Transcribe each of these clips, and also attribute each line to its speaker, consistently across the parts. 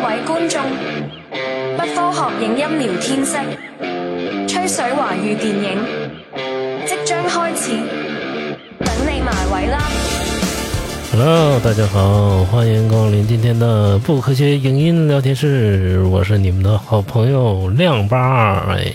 Speaker 1: 各位观众，不科学影音聊天室，吹水华语电影即将开始，等你埋位啦
Speaker 2: ！Hello，大家好，欢迎光临今天的不科学影音聊天室，我是你们的好朋友亮八。哎，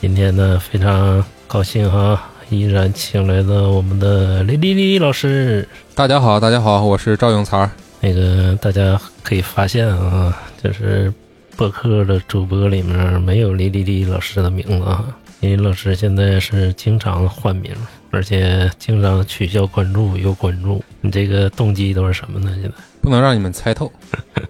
Speaker 2: 今天呢非常高兴哈，依然请来了我们的李丽丽老师。
Speaker 3: 大家好，大家好，我是赵永才。
Speaker 2: 那个大家可以发现啊，就是播客的主播里面没有李李李老师的名字啊。李李老师现在是经常换名，而且经常取消关注又关注。你这个动机都是什么呢？现在
Speaker 3: 不能让你们猜透，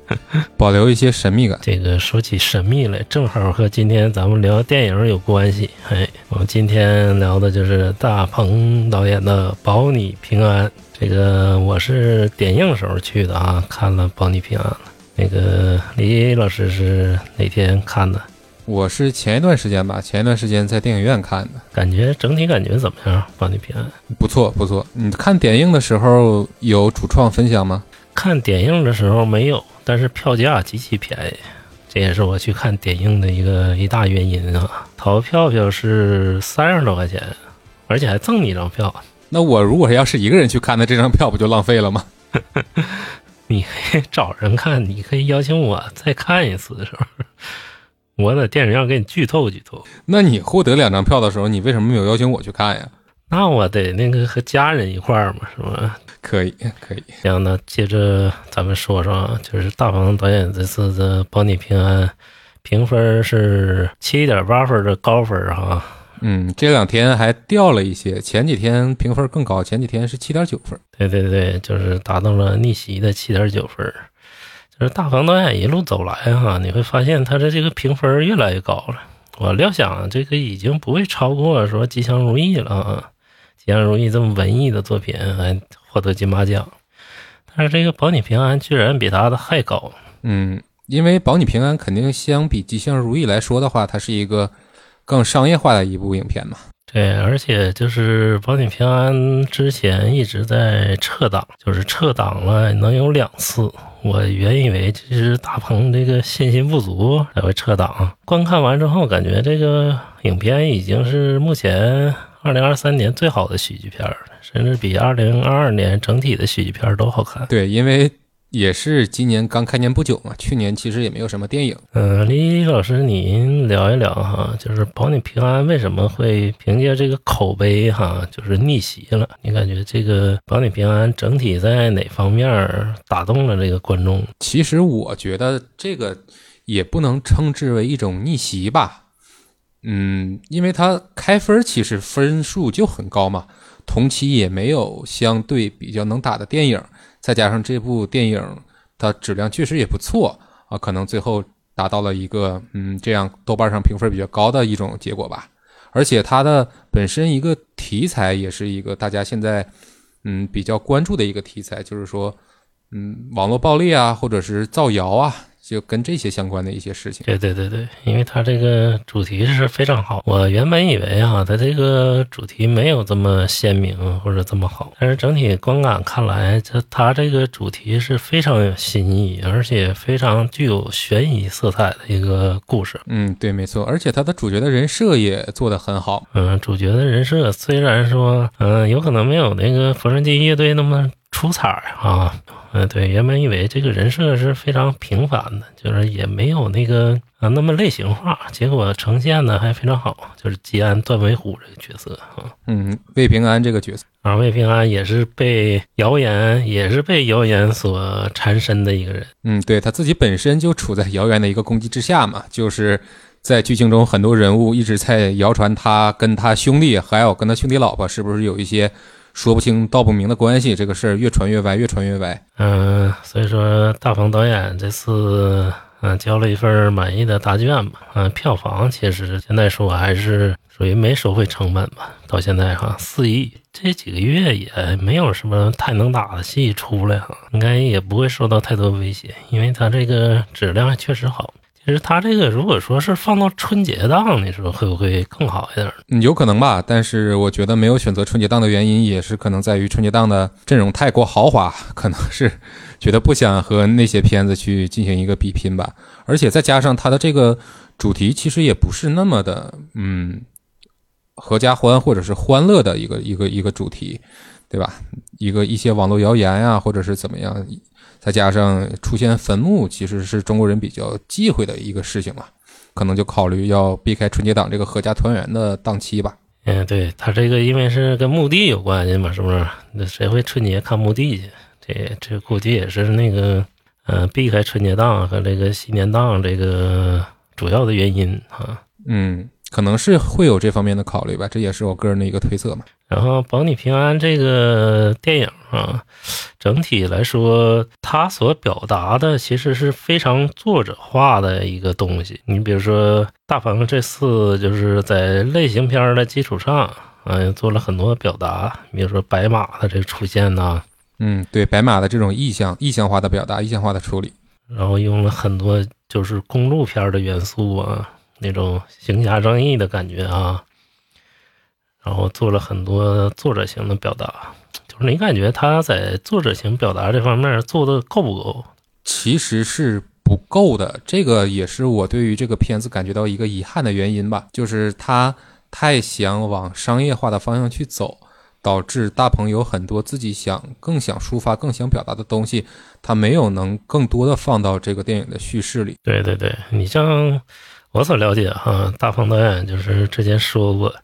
Speaker 3: 保留一些神秘感。
Speaker 2: 这个说起神秘来，正好和今天咱们聊电影有关系。哎，我们今天聊的就是大鹏导演的《保你平安》。这个我是点映时候去的啊，看了《保你平安》了。那个李老师是哪天看的？
Speaker 3: 我是前一段时间吧，前一段时间在电影院看的。
Speaker 2: 感觉整体感觉怎么样？《保你平安》
Speaker 3: 不错不错。你看点映的时候有主创分享吗？
Speaker 2: 看点映的时候没有，但是票价极其便宜，这也是我去看点映的一个一大原因啊。淘票票是三十多块钱，而且还赠你一张票。
Speaker 3: 那我如果要是一个人去看，那这张票不就浪费了吗？
Speaker 2: 你找人看，你可以邀请我再看一次的时候，我在电影院给你剧透剧透。
Speaker 3: 那你获得两张票的时候，你为什么没有邀请我去看呀？
Speaker 2: 那我得那个和家人一块儿嘛，是吧？
Speaker 3: 可以，可以。
Speaker 2: 行，那接着咱们说说，就是大鹏导演这次的《保你平安》，评分是七点八分的高分啊。
Speaker 3: 嗯，这两天还掉了一些，前几天评分更高，前几天是七点九分。
Speaker 2: 对对对，就是达到了逆袭的七点九分。就是大鹏导演一路走来哈，你会发现他的这个评分越来越高了。我料想这个已经不会超过说《吉祥如意》了啊，《吉祥如意》这么文艺的作品还获得金马奖，但是这个《保你平安》居然比他的还高。
Speaker 3: 嗯，因为《保你平安》肯定相比《吉祥如意》来说的话，它是一个。更商业化的一部影片嘛？
Speaker 2: 对，而且就是《保你平安》之前一直在撤档，就是撤档了能有两次。我原以为这是大鹏这个信心不足才会撤档。观看完之后，感觉这个影片已经是目前二零二三年最好的喜剧片了，甚至比二零二二年整体的喜剧片都好看。
Speaker 3: 对，因为。也是今年刚开年不久嘛，去年其实也没有什么电影。
Speaker 2: 嗯，李老师，您聊一聊哈，就是保你平安为什么会凭借这个口碑哈，就是逆袭了？你感觉这个保你平安整体在哪方面打动了这个观众？
Speaker 3: 其实我觉得这个也不能称之为一种逆袭吧。嗯，因为它开分其实分数就很高嘛，同期也没有相对比较能打的电影。再加上这部电影，它质量确实也不错啊，可能最后达到了一个嗯，这样豆瓣上评分比较高的一种结果吧。而且它的本身一个题材也是一个大家现在嗯比较关注的一个题材，就是说嗯网络暴力啊，或者是造谣啊。就跟这些相关的一些事情，
Speaker 2: 对对对对，因为它这个主题是非常好。我原本以为啊，它这个主题没有这么鲜明或者这么好，但是整体观感看来，这它这个主题是非常有新意，而且非常具有悬疑色彩的一个故事。
Speaker 3: 嗯，对，没错，而且它的主角的人设也做得很好。
Speaker 2: 嗯，主角的人设虽然说，嗯，有可能没有那个缝纫机乐队那么出彩啊。嗯，对，原本以为这个人设是非常平凡的，就是也没有那个啊那么类型化，结果呈现的还非常好，就是吉安段尾虎这个角色啊，
Speaker 3: 嗯，魏平安这个角色，
Speaker 2: 啊，魏平安也是被谣言，也是被谣言所缠身的一个人，
Speaker 3: 嗯，对他自己本身就处在谣言的一个攻击之下嘛，就是在剧情中很多人物一直在谣传他跟他兄弟还有跟他兄弟老婆是不是有一些。说不清道不明的关系，这个事儿越传越歪，越传越歪。
Speaker 2: 嗯，所以说大鹏导演这次嗯交了一份满意的答卷吧。嗯，票房其实现在说还是属于没收回成本吧。到现在哈四亿，这几个月也没有什么太能打的戏出来哈，应该也不会受到太多威胁，因为它这个质量确实好。其实他这个如果说是放到春节档，你说会不会更好一点？
Speaker 3: 嗯，有可能吧，但是我觉得没有选择春节档的原因，也是可能在于春节档的阵容太过豪华，可能是觉得不想和那些片子去进行一个比拼吧。而且再加上它的这个主题，其实也不是那么的，嗯，合家欢或者是欢乐的一个一个一个主题，对吧？一个一些网络谣言呀，或者是怎么样。再加上出现坟墓，其实是中国人比较忌讳的一个事情嘛，可能就考虑要避开春节档这个合家团圆的档期吧。
Speaker 2: 嗯，对他这个因为是跟墓地有关系嘛，是不是？那谁会春节看墓地去？这这估计也是那个，呃，避开春节档和这个新年档这个主要的原因啊。
Speaker 3: 嗯。可能是会有这方面的考虑吧，这也是我个人的一个推测嘛。
Speaker 2: 然后《保你平安》这个电影啊，整体来说，它所表达的其实是非常作者化的一个东西。你比如说，大鹏这次就是在类型片的基础上，嗯，做了很多表达，比如说白马的这个出现呐，
Speaker 3: 嗯，对，白马的这种意象、意象化的表达、意象化的处理，
Speaker 2: 然后用了很多就是公路片的元素啊。那种行侠仗义的感觉啊，然后做了很多作者型的表达，就是你感觉他在作者型表达这方面做的够不够？
Speaker 3: 其实是不够的，这个也是我对于这个片子感觉到一个遗憾的原因吧，就是他太想往商业化的方向去走，导致大鹏有很多自己想更想抒发、更想表达的东西，他没有能更多的放到这个电影的叙事里。
Speaker 2: 对对对，你像。我所了解哈，大鹏导演就是之前说过，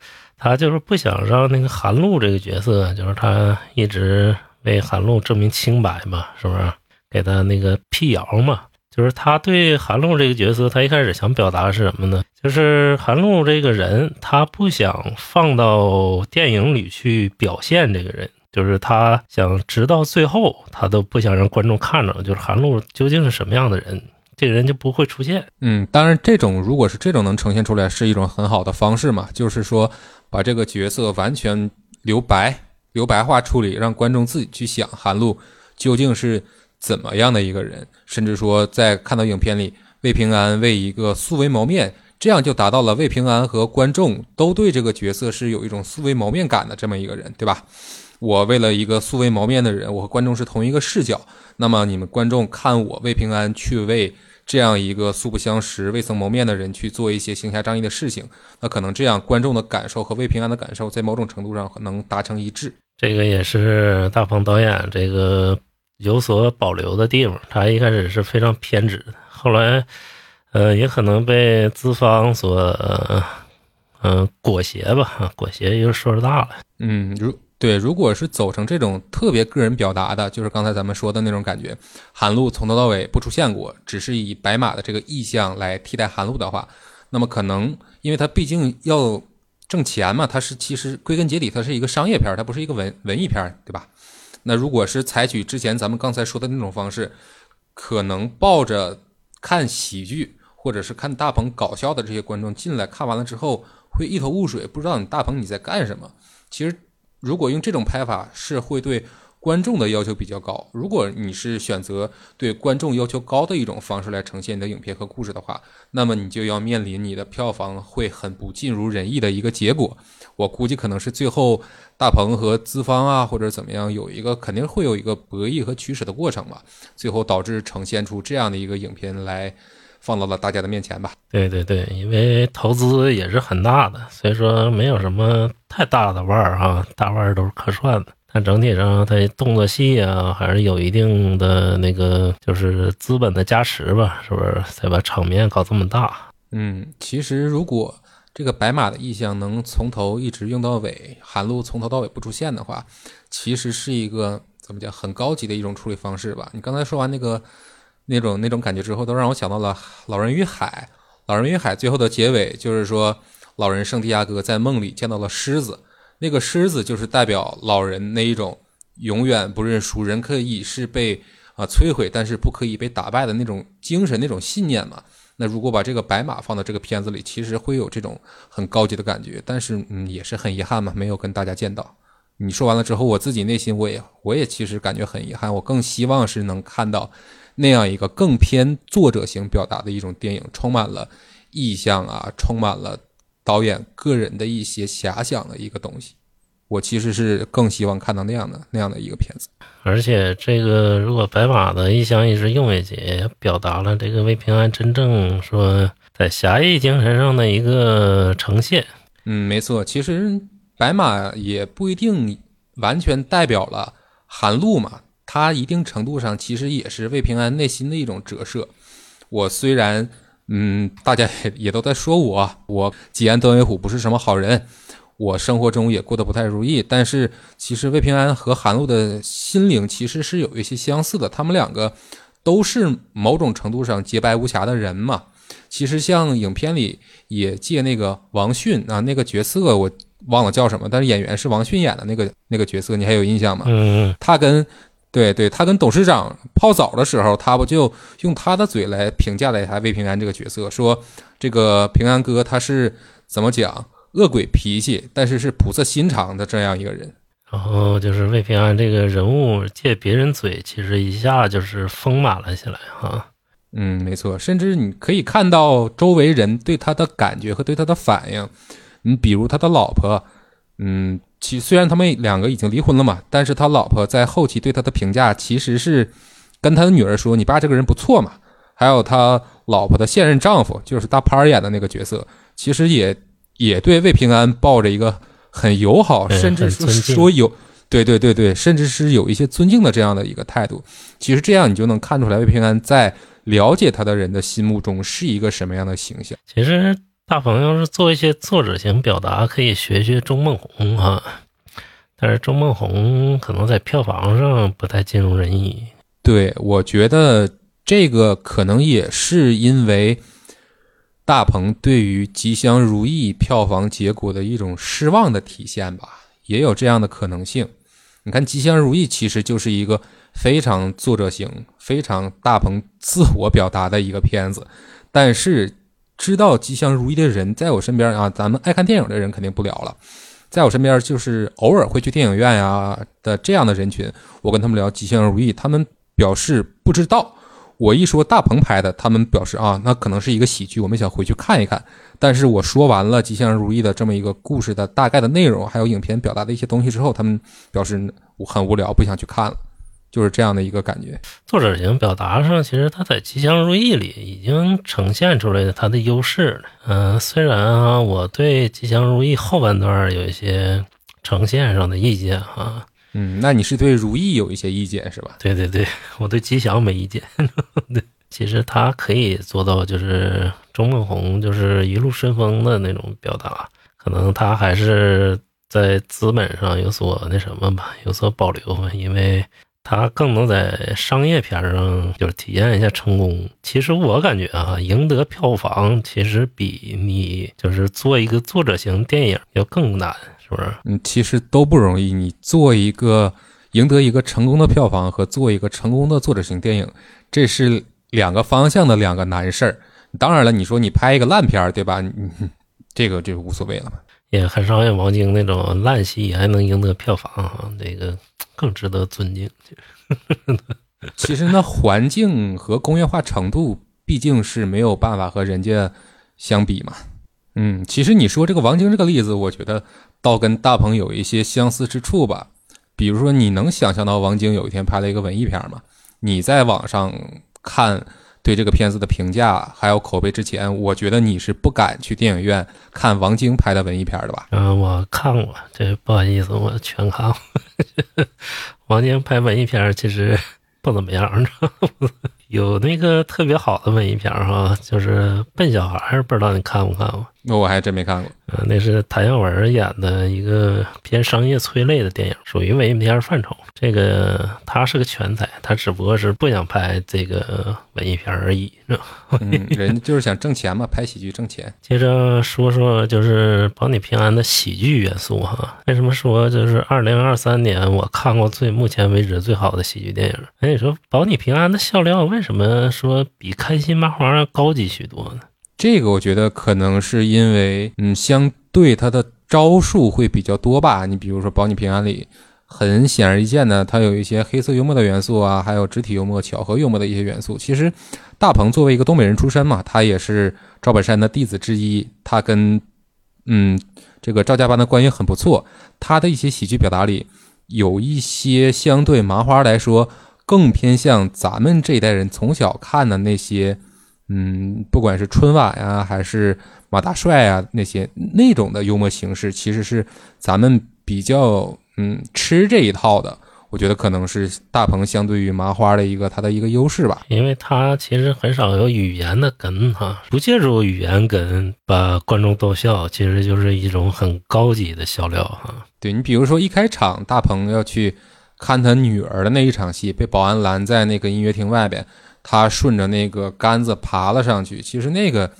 Speaker 2: 他就是不想让那个韩露这个角色，就是他一直为韩露证明清白嘛，是不是？给他那个辟谣嘛，就是他对韩露这个角色，他一开始想表达是什么呢？就是韩露这个人，他不想放到电影里去表现这个人，就是他想直到最后，他都不想让观众看着，就是韩露究竟是什么样的人。这个人就不会出现。
Speaker 3: 嗯，当然，这种如果是这种能呈现出来，是一种很好的方式嘛。就是说，把这个角色完全留白、留白化处理，让观众自己去想韩露究竟是怎么样的一个人。甚至说，在看到影片里魏平安为一个素未谋面，这样就达到了魏平安和观众都对这个角色是有一种素未谋面感的这么一个人，对吧？我为了一个素未谋面的人，我和观众是同一个视角。那么你们观众看我魏平安去为。这样一个素不相识、未曾谋面的人去做一些行侠仗义的事情，那可能这样观众的感受和魏平安的感受在某种程度上能达成一致。
Speaker 2: 这个也是大鹏导演这个有所保留的地方。他一开始是非常偏执的，后来，呃，也可能被资方所，嗯，裹挟吧，裹挟又说的大了。
Speaker 3: 嗯，如。对，如果是走成这种特别个人表达的，就是刚才咱们说的那种感觉，韩露从头到尾不出现过，只是以白马的这个意象来替代韩露的话，那么可能因为它毕竟要挣钱嘛，它是其实归根结底它是一个商业片，它不是一个文文艺片，对吧？那如果是采取之前咱们刚才说的那种方式，可能抱着看喜剧或者是看大鹏搞笑的这些观众进来看完了之后，会一头雾水，不知道你大鹏你在干什么。其实。如果用这种拍法，是会对观众的要求比较高。如果你是选择对观众要求高的一种方式来呈现你的影片和故事的话，那么你就要面临你的票房会很不尽如人意的一个结果。我估计可能是最后大鹏和资方啊，或者怎么样，有一个肯定会有一个博弈和取舍的过程吧，最后导致呈现出这样的一个影片来。放到了大家的面前吧。
Speaker 2: 对对对，因为投资也是很大的，所以说没有什么太大的腕儿啊，大腕儿都是客串的。但整体上，它动作戏啊，还是有一定的那个，就是资本的加持吧，是不是？才把场面搞这么大。
Speaker 3: 嗯，其实如果这个白马的意象能从头一直用到尾，韩露从头到尾不出现的话，其实是一个怎么讲很高级的一种处理方式吧。你刚才说完那个。那种那种感觉之后，都让我想到了《老人与海》。《老人与海》最后的结尾就是说，老人圣地亚哥在梦里见到了狮子，那个狮子就是代表老人那一种永远不认输，人可以是被啊摧毁，但是不可以被打败的那种精神、那种信念嘛。那如果把这个白马放到这个片子里，其实会有这种很高级的感觉，但是嗯，也是很遗憾嘛，没有跟大家见到。你说完了之后，我自己内心我也我也其实感觉很遗憾，我更希望是能看到。那样一个更偏作者型表达的一种电影，充满了意象啊，充满了导演个人的一些遐想的一个东西。我其实是更希望看到那样的那样的一个片子。
Speaker 2: 而且这个如果白马的一乡一直用为解，表达了这个魏平安真正说在侠义精神上的一个呈现。
Speaker 3: 嗯，没错，其实白马也不一定完全代表了韩露嘛，他一定程度上其实也是魏平安内心的一种折射。我虽然，嗯，大家也也都在说我，我吉安段威虎不是什么好人。我生活中也过得不太如意，但是其实魏平安和韩露的心灵其实是有一些相似的，他们两个都是某种程度上洁白无瑕的人嘛。其实像影片里也借那个王迅啊，那个角色我忘了叫什么，但是演员是王迅演的那个那个角色，你还有印象吗？
Speaker 2: 嗯，
Speaker 3: 他跟对对，他跟董事长泡澡的时候，他不就用他的嘴来评价了一下魏平安这个角色，说这个平安哥他是怎么讲？恶鬼脾气，但是是菩萨心肠的这样一个人。
Speaker 2: 然后就是魏平安这个人物借别人嘴，其实一下就是丰满了起来哈。
Speaker 3: 嗯，没错，甚至你可以看到周围人对他的感觉和对他的反应。你比如他的老婆，嗯，其虽然他们两个已经离婚了嘛，但是他老婆在后期对他的评价其实是跟他的女儿说：“你爸这个人不错嘛。”还有他老婆的现任丈夫，就是大潘演的那个角色，其实也。也对魏平安抱着一个很友好，甚至是说有，对对对对，甚至是有一些尊敬的这样的一个态度。其实这样你就能看出来，魏平安在了解他的人的心目中是一个什么样的形象。
Speaker 2: 其实大鹏要是做一些作者型表达，可以学学钟孟宏啊，但是钟孟宏可能在票房上不太尽如人意。
Speaker 3: 对，我觉得这个可能也是因为。大鹏对于《吉祥如意》票房结果的一种失望的体现吧，也有这样的可能性。你看，《吉祥如意》其实就是一个非常作者型、非常大鹏自我表达的一个片子。但是，知道《吉祥如意》的人在我身边啊，咱们爱看电影的人肯定不聊了。在我身边，就是偶尔会去电影院呀的这样的人群，我跟他们聊《吉祥如意》，他们表示不知道。我一说大鹏拍的，他们表示啊，那可能是一个喜剧，我们想回去看一看。但是我说完了《吉祥如意》的这么一个故事的大概的内容，还有影片表达的一些东西之后，他们表示很无聊，不想去看了，就是这样的一个感觉。
Speaker 2: 作者型表达上，其实他在《吉祥如意》里已经呈现出来的他的优势了。嗯，虽然啊，我对《吉祥如意》后半段有一些呈现上的意见啊。
Speaker 3: 嗯，那你是对如意有一些意见是吧？
Speaker 2: 对对对，我对吉祥没意见。对，其实他可以做到，就是钟孟宏就是一路顺风的那种表达，可能他还是在资本上有所那什么吧，有所保留吧，因为他更能在商业片上就是体验一下成功。其实我感觉啊，赢得票房其实比你就是做一个作者型电影要更难。
Speaker 3: 是不是嗯，其实都不容易。你做一个赢得一个成功的票房和做一个成功的作者型电影，这是两个方向的两个难事儿。当然了，你说你拍一个烂片儿，对吧？你这个就无所谓了。
Speaker 2: 也很少有王晶那种烂戏还能赢得票房，这个更值得尊敬。
Speaker 3: 其实那环境和工业化程度毕竟是没有办法和人家相比嘛。嗯，其实你说这个王晶这个例子，我觉得。倒跟大鹏有一些相似之处吧，比如说，你能想象到王晶有一天拍了一个文艺片吗？你在网上看对这个片子的评价还有口碑之前，我觉得你是不敢去电影院看王晶拍的文艺片的吧？
Speaker 2: 嗯，我看过，这不好意思，我全看过。王晶拍文艺片其实不怎么样，有那个特别好的文艺片哈，就是《笨小孩》，不知道你看不看过？
Speaker 3: 那我还真没看过。
Speaker 2: 呃，那是谭耀文演的一个偏商业催泪的电影，属于文艺片范畴。这个他是个全才，他只不过是不想拍这个文艺片而已，是吧？
Speaker 3: 嗯，人就是想挣钱嘛，拍喜剧挣钱。
Speaker 2: 接着说说就是《保你平安》的喜剧元素哈。为什么说就是二零二三年我看过最目前为止最好的喜剧电影？哎，你说《保你平安》的笑料为什么说比《开心麻花》要高级许多呢？
Speaker 3: 这个我觉得可能是因为，嗯，相对他的招数会比较多吧。你比如说《保你平安》里很显而易见的，它有一些黑色幽默的元素啊，还有肢体幽默、巧合幽默的一些元素。其实，大鹏作为一个东北人出身嘛，他也是赵本山的弟子之一，他跟嗯这个赵家班的关系很不错。他的一些喜剧表达里，有一些相对麻花来说更偏向咱们这一代人从小看的那些，嗯，不管是春晚呀，还是马大帅啊那些那种的幽默形式，其实是咱们比较嗯吃这一套的。我觉得可能是大鹏相对于麻花的一个它的一个优势吧。
Speaker 2: 因为他其实很少有语言的梗哈，不借助语言梗把观众逗笑，其实就是一种很高级的笑料哈。
Speaker 3: 对你比如说一开场，大鹏要去看他女儿的那一场戏，被保安拦在那个音乐厅外边，他顺着那个杆子爬了上去，其实那个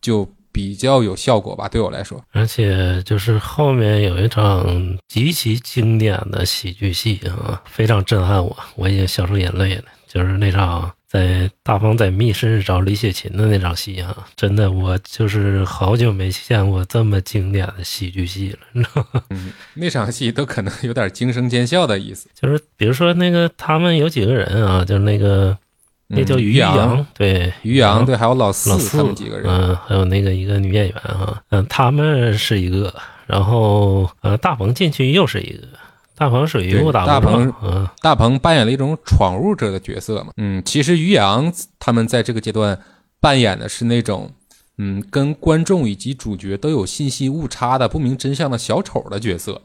Speaker 3: 就比较有效果吧，对我来说。
Speaker 2: 而且就是后面有一场极其经典的喜剧戏啊，非常震撼我，我已经笑出眼泪了。就是那场在大鹏在密室找李雪琴的那场戏啊，真的我就是好久没见过这么经典的喜剧戏了，你知道吗？
Speaker 3: 嗯，那场戏都可能有点惊声尖笑的意思。
Speaker 2: 就是比如说那个他们有几个人啊，就是那个那叫于
Speaker 3: 洋
Speaker 2: 洋，对
Speaker 3: 于洋对，还有老四
Speaker 2: 老四
Speaker 3: 他们几个人。
Speaker 2: 嗯，还有那个一个女演员哈，嗯，他们是一个，然后呃，大鹏进去又是一个，大鹏属于误打
Speaker 3: 大鹏
Speaker 2: 嗯，
Speaker 3: 大鹏扮演了一种闯入者的角色嘛。嗯，其实于洋他们在这个阶段扮演的是那种，嗯，跟观众以及主角都有信息误差的不明真相的小丑的角色。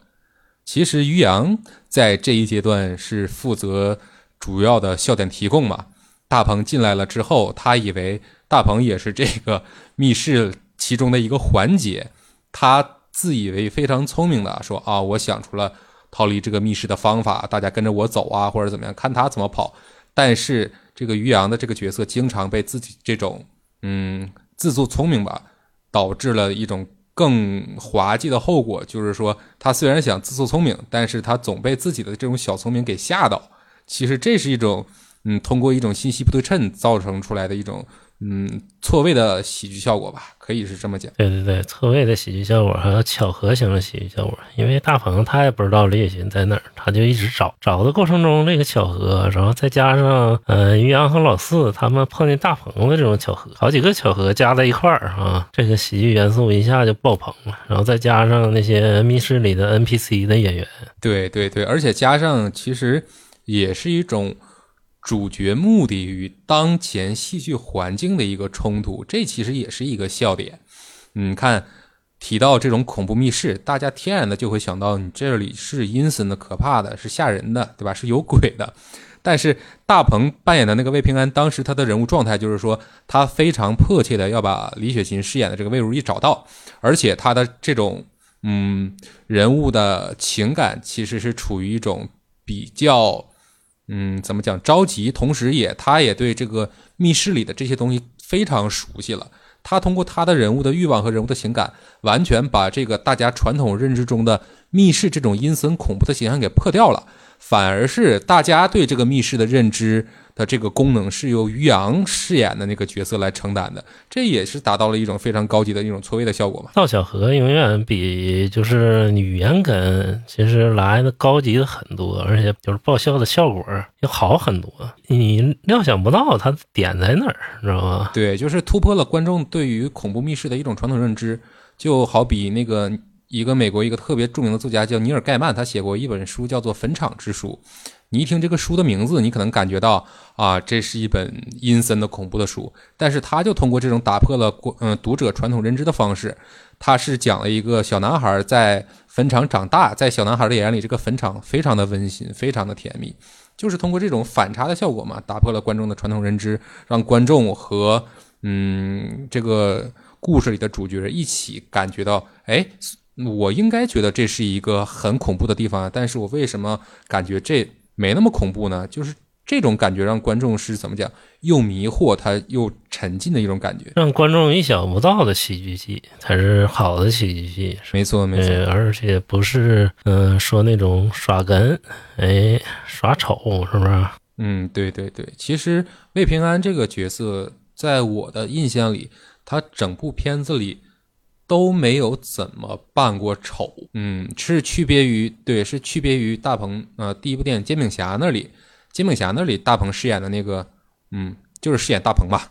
Speaker 3: 其实于洋在这一阶段是负责主要的笑点提供嘛。大鹏进来了之后，他以为大鹏也是这个密室其中的一个环节，他自以为非常聪明的说啊，我想出了逃离这个密室的方法，大家跟着我走啊，或者怎么样，看他怎么跑。但是这个于洋的这个角色经常被自己这种嗯自作聪明吧，导致了一种更滑稽的后果，就是说他虽然想自作聪明，但是他总被自己的这种小聪明给吓到。其实这是一种嗯，通过一种信息不对称造成出来的一种嗯错位的喜剧效果吧，可以是这么讲。
Speaker 2: 对对对，错位的喜剧效果，还有巧合型的喜剧效果。因为大鹏他也不知道李雪琴在哪儿，他就一直找，找的过程中这个巧合，然后再加上呃于洋和老四他们碰见大鹏的这种巧合，好几个巧合加在一块儿啊，这个喜剧元素一下就爆棚了。然后再加上那些密室里的 NPC 的演员，
Speaker 3: 对对对，而且加上其实也是一种主角目的与当前戏剧环境的一个冲突，这其实也是一个笑点。你看，提到这种恐怖密室，大家天然的就会想到，你这里是阴森的、可怕的，是吓人的，对吧？是有鬼的。但是大鹏扮演的那个魏平安，当时他的人物状态就是说，他非常迫切的要把李雪琴饰演的这个魏如意找到，而且他的这种嗯人物的情感其实是处于一种比较嗯怎么讲着急，同时也他也对这个密室里的这些东西非常熟悉了。他通过他的人物的欲望和人物的情感，完全把这个大家传统认知中的密室这种阴森恐怖的形象给破掉了。反而是大家对这个密室的认知的这个功能是由于洋饰演的那个角色来承担的，这也是达到了一种非常高级的一种错位的效果嘛。
Speaker 2: 赵小河永远比就是语言梗其实来的高级的很多，而且就是爆笑的效果要好很多。你料想不到他点在哪儿，知道吗？
Speaker 3: 对，就是突破了观众对于恐怖密室的一种传统认知，就好比那个一个美国一个特别著名的作家叫尼尔盖曼，他写过一本书叫做《坟场之书》。你一听这个书的名字，你可能感觉到啊，这是一本阴森的恐怖的书，但是他就通过这种打破了过嗯读者传统认知的方式，他是讲了一个小男孩在坟场长大，在小男孩的眼里，这个坟场非常的温馨，非常的甜蜜，就是通过这种反差的效果嘛，打破了观众的传统认知，让观众和嗯这个故事里的主角一起感觉到，哎，我应该觉得这是一个很恐怖的地方，但是我为什么感觉这没那么恐怖呢？就是这种感觉让观众是怎么讲，又迷惑他又沉浸的一种感觉。
Speaker 2: 让观众意想不到的喜剧戏才是好的喜剧戏，
Speaker 3: 没错，没错。
Speaker 2: 呃，而且不是嗯、呃说那种耍哏，哎，耍丑，是不是？
Speaker 3: 嗯，对对对，其实魏平安这个角色，在我的印象里，他整部片子里都没有怎么扮过丑，嗯，是区别于对，是区别于大鹏呃第一部电影《煎饼侠》那里，《煎饼侠》那里大鹏饰演的那个，嗯，就是饰演大鹏吧，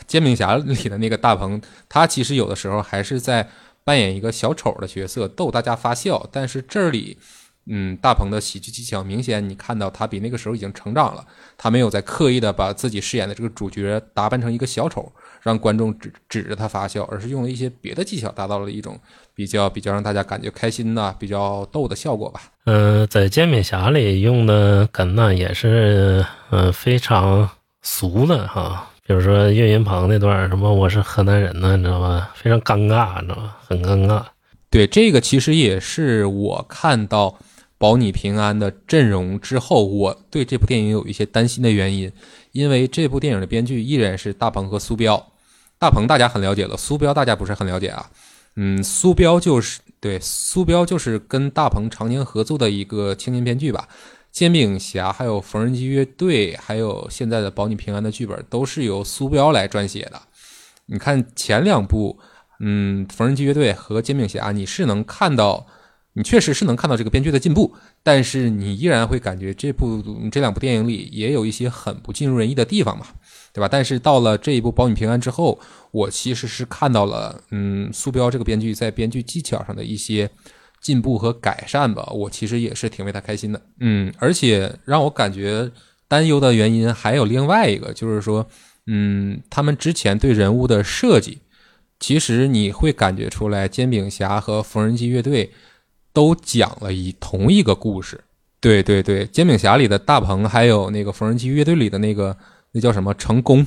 Speaker 3: 《煎饼侠》里的那个大鹏，他其实有的时候还是在扮演一个小丑的角色，逗大家发笑，但是这里。嗯，大鹏的喜剧技巧明显，你看到他比那个时候已经成长了。他没有在刻意的把自己饰演的这个主角打扮成一个小丑，让观众指指着他发笑，而是用了一些别的技巧，达到了一种比较比较让大家感觉开心呐、比较逗的效果吧。
Speaker 2: 嗯，在《煎饼侠》里用的梗呢，也是嗯非常俗的哈，比如说岳云鹏那段什么“我是河南人”呢，你知道吗？非常尴尬，你知道吗？很尴尬。
Speaker 3: 对，这个其实也是我看到。保你平安的阵容之后，我对这部电影有一些担心的原因，因为这部电影的编剧依然是大鹏和苏彪。大鹏大家很了解了，苏彪大家不是很了解啊。嗯，苏彪就是对苏彪就是跟大鹏常年合作的一个青年编剧吧。煎饼侠还有缝纫机乐队，还有现在的保你平安的剧本都是由苏彪来撰写的。你看前两部，嗯，缝纫机乐队和煎饼侠，你是能看到。你确实是能看到这个编剧的进步，但是你依然会感觉这部这两部电影里也有一些很不尽如人意的地方嘛，对吧？但是到了这一部《保你平安》之后，我其实是看到了，嗯，苏彪这个编剧在编剧技巧上的一些进步和改善吧，我其实也是挺为他开心的，嗯，而且让我感觉担忧的原因还有另外一个，就是说，嗯，他们之前对人物的设计，其实你会感觉出来，煎饼侠和缝纫机乐队。都讲了以同一个故事，对对对，煎饼侠里的大鹏，还有那个缝纫机乐队里的那个那叫什么成功，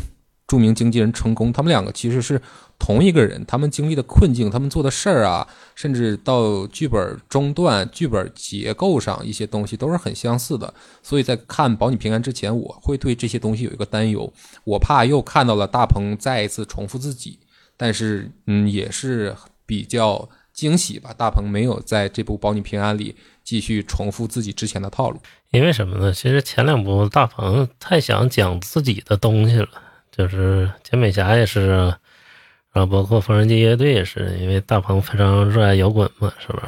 Speaker 3: 著名经纪人成功，他们两个其实是同一个人，他们经历的困境，他们做的事儿啊，甚至到剧本中段、剧本结构上一些东西都是很相似的。所以在看《保你平安》之前，我会对这些东西有一个担忧，我怕又看到了大鹏再一次重复自己，但是嗯，也是比较。惊喜吧，大鹏没有在这部《保你平安》里继续重复自己之前的套路，
Speaker 2: 因为什么呢？其实前两部大鹏太想讲自己的东西了，就是煎饼侠也是，然后包括缝纫机乐队也是，因为大鹏非常热爱摇滚嘛，是不是？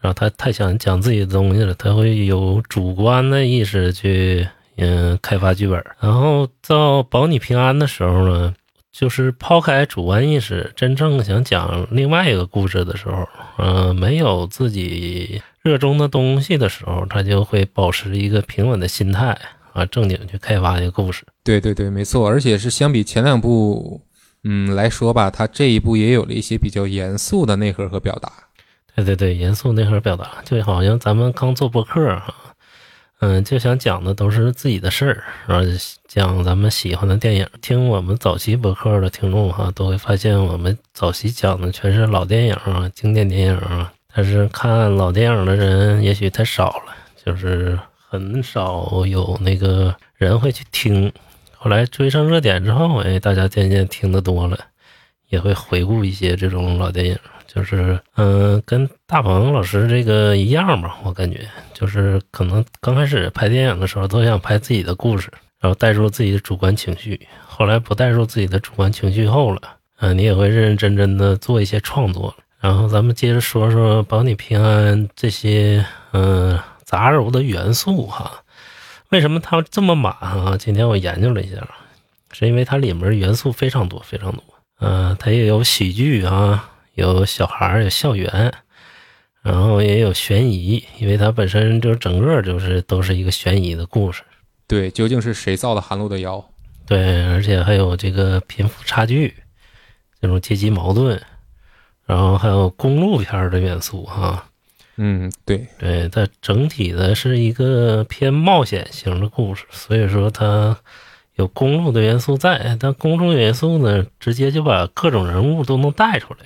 Speaker 2: 然后他太想讲自己的东西了，他会有主观的意识去嗯开发剧本，然后到《保你平安》的时候呢。就是抛开主观意识，真正想讲另外一个故事的时候，嗯，没有自己热衷的东西的时候，他就会保持一个平稳的心态啊，正经去开发一个故事。
Speaker 3: 对对对，没错，而且是相比前两部，嗯来说吧，他这一部也有了一些比较严肃的内核和表达。
Speaker 2: 对对对，严肃内核表达，就好像咱们刚做博客哈。嗯，就想讲的都是自己的事儿，然后讲咱们喜欢的电影。听我们早期博客的听众哈，都会发现我们早期讲的全是老电影啊，经典电影啊。但是看老电影的人也许太少了，就是很少有那个人会去听。后来追上热点之后，哎，大家渐渐听得多了，也会回顾一些这种老电影。就是，嗯，跟大鹏老师这个一样吧，我感觉就是可能刚开始拍电影的时候都想拍自己的故事，然后带入自己的主观情绪。后来不带入自己的主观情绪后了，嗯，你也会认认真真的做一些创作。然后咱们接着说说保你平安这些，嗯，杂糅的元素哈。为什么它这么满啊？今天我研究了一下，是因为它里面元素非常多，非常多。嗯，它也有喜剧啊。有小孩儿，有校园，然后也有悬疑，因为它本身就是整个就是都是一个悬疑的故事。
Speaker 3: 对，究竟是谁造的韩露的谣？
Speaker 2: 对，而且还有这个贫富差距，这种阶级矛盾，然后还有公路片的元素哈。
Speaker 3: 嗯，对
Speaker 2: 对，它整体的是一个偏冒险型的故事，所以说它。有公路的元素在，但公路元素呢，直接就把各种人物都能带出来。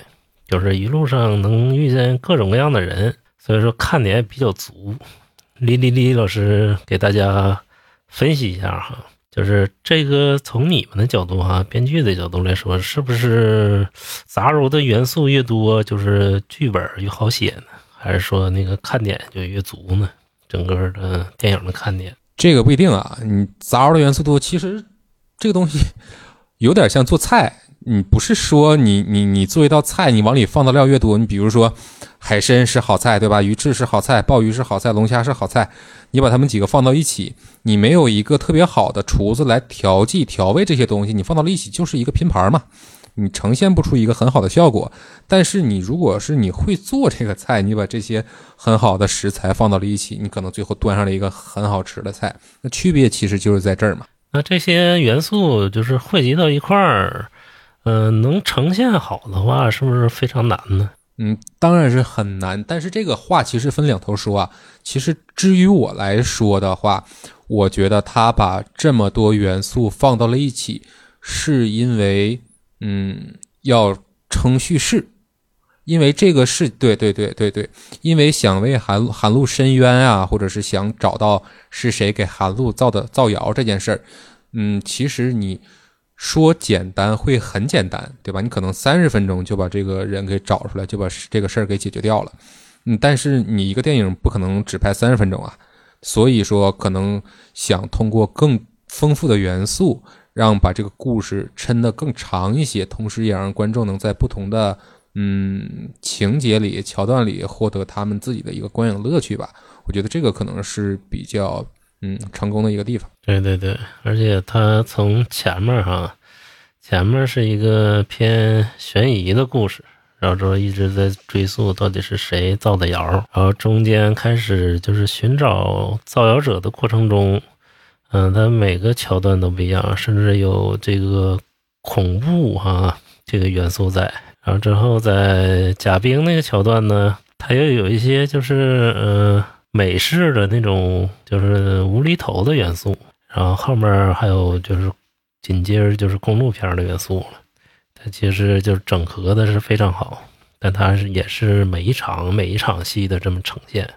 Speaker 2: 就是一路上能遇见各种各样的人，所以说看点比较足。李李李老师给大家分析一下哈，就是这个从你们的角度哈，编剧的角度来说，是不是杂糅的元素越多，就是剧本越好写呢？还是说那个看点就越足呢？整个的电影的看点，
Speaker 3: 这个不一定啊。你杂糅的元素多，其实这个东西有点像做菜。你不是说你你你做一道菜，你往里放的料越多，你比如说海参是好菜，对吧？鱼翅是好菜，鲍鱼是好菜，龙虾是好菜，你把它们几个放到一起，你没有一个特别好的厨子来调剂调味这些东西，你放到了一起就是一个拼盘嘛，你呈现不出一个很好的效果。但是你如果是你会做这个菜，你把这些很好的食材放到了一起，你可能最后端上了一个很好吃的菜。那区别其实就是在这儿嘛。
Speaker 2: 那这些元素就是汇集到一块儿。嗯，能呈现好的话，是不是非常难呢？
Speaker 3: 嗯，当然是很难。但是这个话其实分两头说啊。其实至于我来说的话，我觉得他把这么多元素放到了一起，是因为嗯要撑叙事，因为这个是对对对对对，因为想为韩韩露伸冤啊，或者是想找到是谁给韩露造的造谣这件事儿。嗯，其实你。说简单会很简单，对吧？你可能三十分钟就把这个人给找出来，就把这个事儿给解决掉了。嗯，但是你一个电影不可能只拍三十分钟啊，所以说可能想通过更丰富的元素，让把这个故事抻得更长一些，同时也让观众能在不同的嗯情节里、桥段里获得他们自己的一个观影乐趣吧。我觉得这个可能是比较。嗯，成功的一个地方。
Speaker 2: 对对对，而且他从前面哈，前面是一个偏悬疑的故事，然后之后一直在追溯到底是谁造的谣，然后中间开始就是寻找造谣者的过程中，嗯，它每个桥段都不一样，甚至有这个恐怖哈这个元素在。然后之后在贾冰那个桥段呢，他又有一些就是嗯。美式的那种就是无厘头的元素，然后后面还有就是紧接着就是公路片的元素了。它其实就是整合的是非常好，但它是也是每一场每一场戏的这么呈现。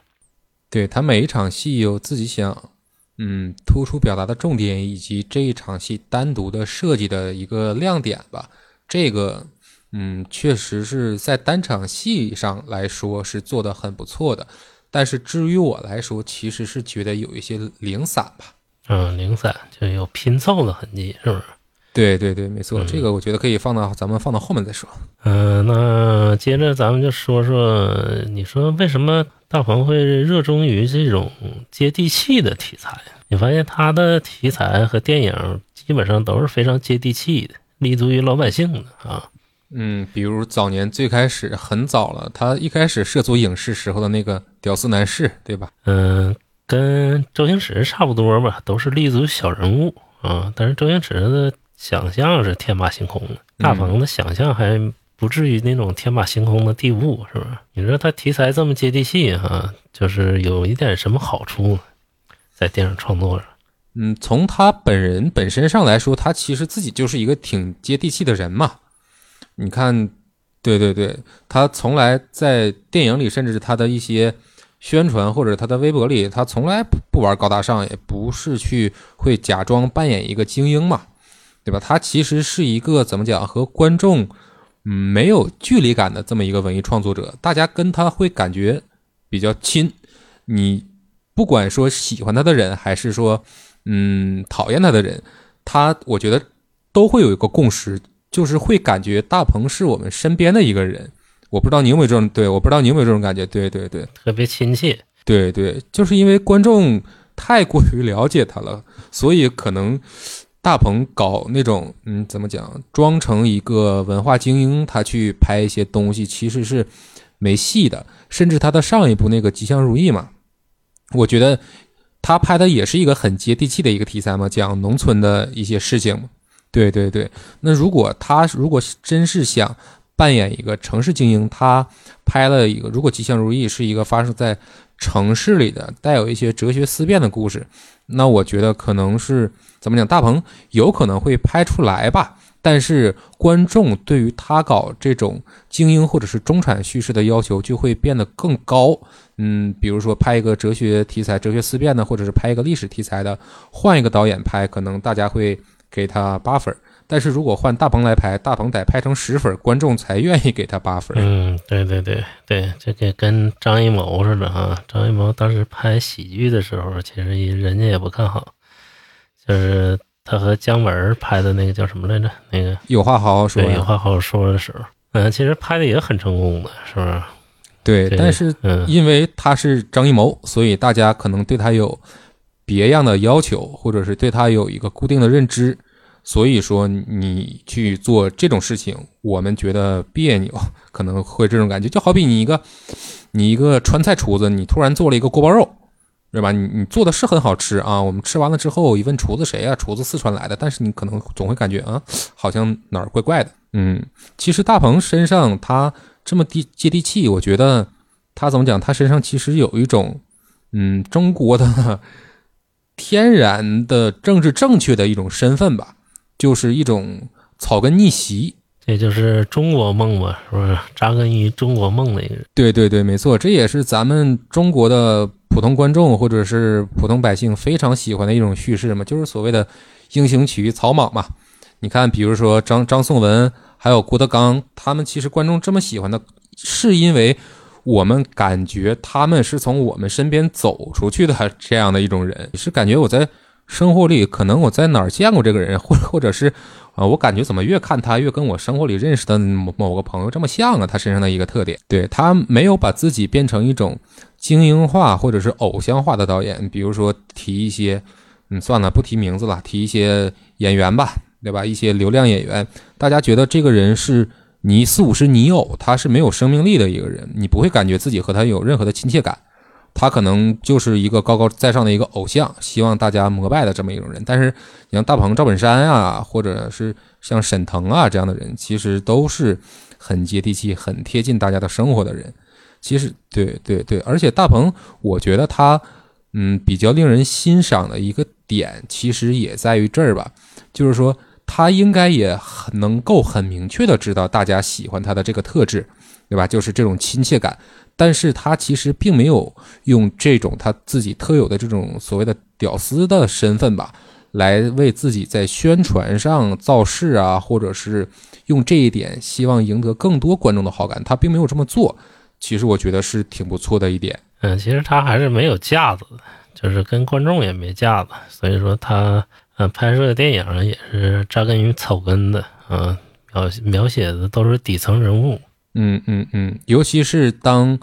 Speaker 3: 对他每一场戏有自己想嗯突出表达的重点，以及这一场戏单独的设计的一个亮点吧。这个嗯确实是在单场戏上来说是做的很不错的。但是至于我来说，其实是觉得有一些零散吧。
Speaker 2: 嗯，零散就有拼凑的痕迹，是不是？
Speaker 3: 对对对，没错。这个我觉得可以放到咱们放到后面再说。
Speaker 2: 嗯，那接着咱们就说说，你说为什么大鹏会热衷于这种接地气的题材？你发现他的题材和电影基本上都是非常接地气的，立足于老百姓的啊。
Speaker 3: 嗯，比如早年最开始很早了，他一开始涉足影视时候的那个《屌丝男士》，对吧？
Speaker 2: 嗯，跟周星驰差不多吧，都是立足小人物啊。但是周星驰的想象是天马行空的，大鹏的想象还不至于那种天马行空的地步，是不是？你说他题材这么接地气哈，就是有一点什么好处在电影创作上？
Speaker 3: 嗯，从他本人本身上来说，他其实自己就是一个挺接地气的人嘛。你看，对对对，他从来在电影里，甚至他的一些宣传或者他的微博里，他从来不不玩高大上，也不是去会假装扮演一个精英嘛，对吧？他其实是一个怎么讲，和观众没有距离感的这么一个文艺创作者，大家跟他会感觉比较亲。你不管说喜欢他的人，还是说嗯讨厌他的人，他我觉得都会有一个共识。就是会感觉大鹏是我们身边的一个人，我不知道你有没有这种对，我不知道你有没有这种感觉，对对对，
Speaker 2: 特别亲切，
Speaker 3: 对对，就是因为观众太过于了解他了，所以可能大鹏搞那种嗯怎么讲，装成一个文化精英，他去拍一些东西其实是没戏的，甚至他的上一部那个《吉祥如意》嘛，我觉得他拍的也是一个很接地气的一个题材嘛，讲农村的一些事情。对对对，那如果他如果真是想扮演一个城市精英，他拍了一个如果吉祥如意是一个发生在城市里的带有一些哲学思辨的故事，那我觉得可能是怎么讲，大鹏有可能会拍出来吧。但是观众对于他搞这种精英或者是中产叙事的要求就会变得更高。嗯，比如说拍一个哲学题材、哲学思辨的，或者是拍一个历史题材的，换一个导演拍，可能大家会。给他八分，但是如果换大鹏来拍，大鹏得拍成十分，观众才愿意给他八分。
Speaker 2: 嗯，对对对对，这个跟张艺谋似的哈。张艺谋当时拍喜剧的时候，其实人家也不看好，就是他和姜文拍的那个叫什么来着？那个
Speaker 3: 有话好好说，
Speaker 2: 有。话好好说的时候，嗯，其实拍的也很成功的，是不是？
Speaker 3: 对，但是
Speaker 2: 嗯，
Speaker 3: 因为他是张艺谋，所以大家可能对他有别样的要求，或者是对他有一个固定的认知。所以说，你去做这种事情，我们觉得别扭，可能会这种感觉。就好比你一个你一个川菜厨子，你突然做了一个锅包肉，对吧？你你做的是很好吃啊。我们吃完了之后，一问厨子谁呀、厨子四川来的，但是你可能总会感觉啊，好像哪儿怪怪的。嗯，其实大鹏身上他这么地接地气，我觉得他怎么讲？他身上其实有一种嗯中国的天然的政治正确的一种身份吧，就是一种草根逆袭。
Speaker 2: 这就是中国梦嘛，是不是？扎根于中国梦的一个人。
Speaker 3: 对对对，没错，这也是咱们中国的普通观众或者是普通百姓非常喜欢的一种叙事嘛，就是所谓的英雄起于草莽嘛。你看，比如说张张颂文还有郭德纲，他们其实观众这么喜欢的，是因为我们感觉他们是从我们身边走出去的这样的一种人，是感觉我在生活里可能我在哪儿见过这个人，或或者是啊、我感觉怎么越看他越跟我生活里认识的某某个朋友这么像啊，他身上的一个特点。对他没有把自己变成一种精英化或者是偶像化的导演，比如说提一些，嗯，算了，不提名字了，提一些演员吧，对吧？一些流量演员，大家觉得这个人是你四五十泥偶，他是没有生命力的一个人，你不会感觉自己和他有任何的亲切感。他可能就是一个高高在上的一个偶像，希望大家膜拜的这么一种人。但是你像大鹏、赵本山啊，或者是像沈腾啊这样的人，其实都是很接地气、很贴近大家的生活的人。其实，对对对，而且大鹏，我觉得他，嗯，比较令人欣赏的一个点，其实也在于这儿吧，就是说他应该也很能够很明确的知道大家喜欢他的这个特质，对吧？就是这种亲切感。但是他其实并没有用这种他自己特有的这种所谓的屌丝的身份吧，来为自己在宣传上造势啊，或者是用这一点希望赢得更多观众的好感，他并没有这么做。其实我觉得是挺不错的一点。
Speaker 2: 嗯，其实他还是没有架子的，就是跟观众也没架子，所以说他呃拍摄的电影也是扎根于草根的，嗯、描描写的都是底层人物。
Speaker 3: 嗯嗯嗯，尤其是当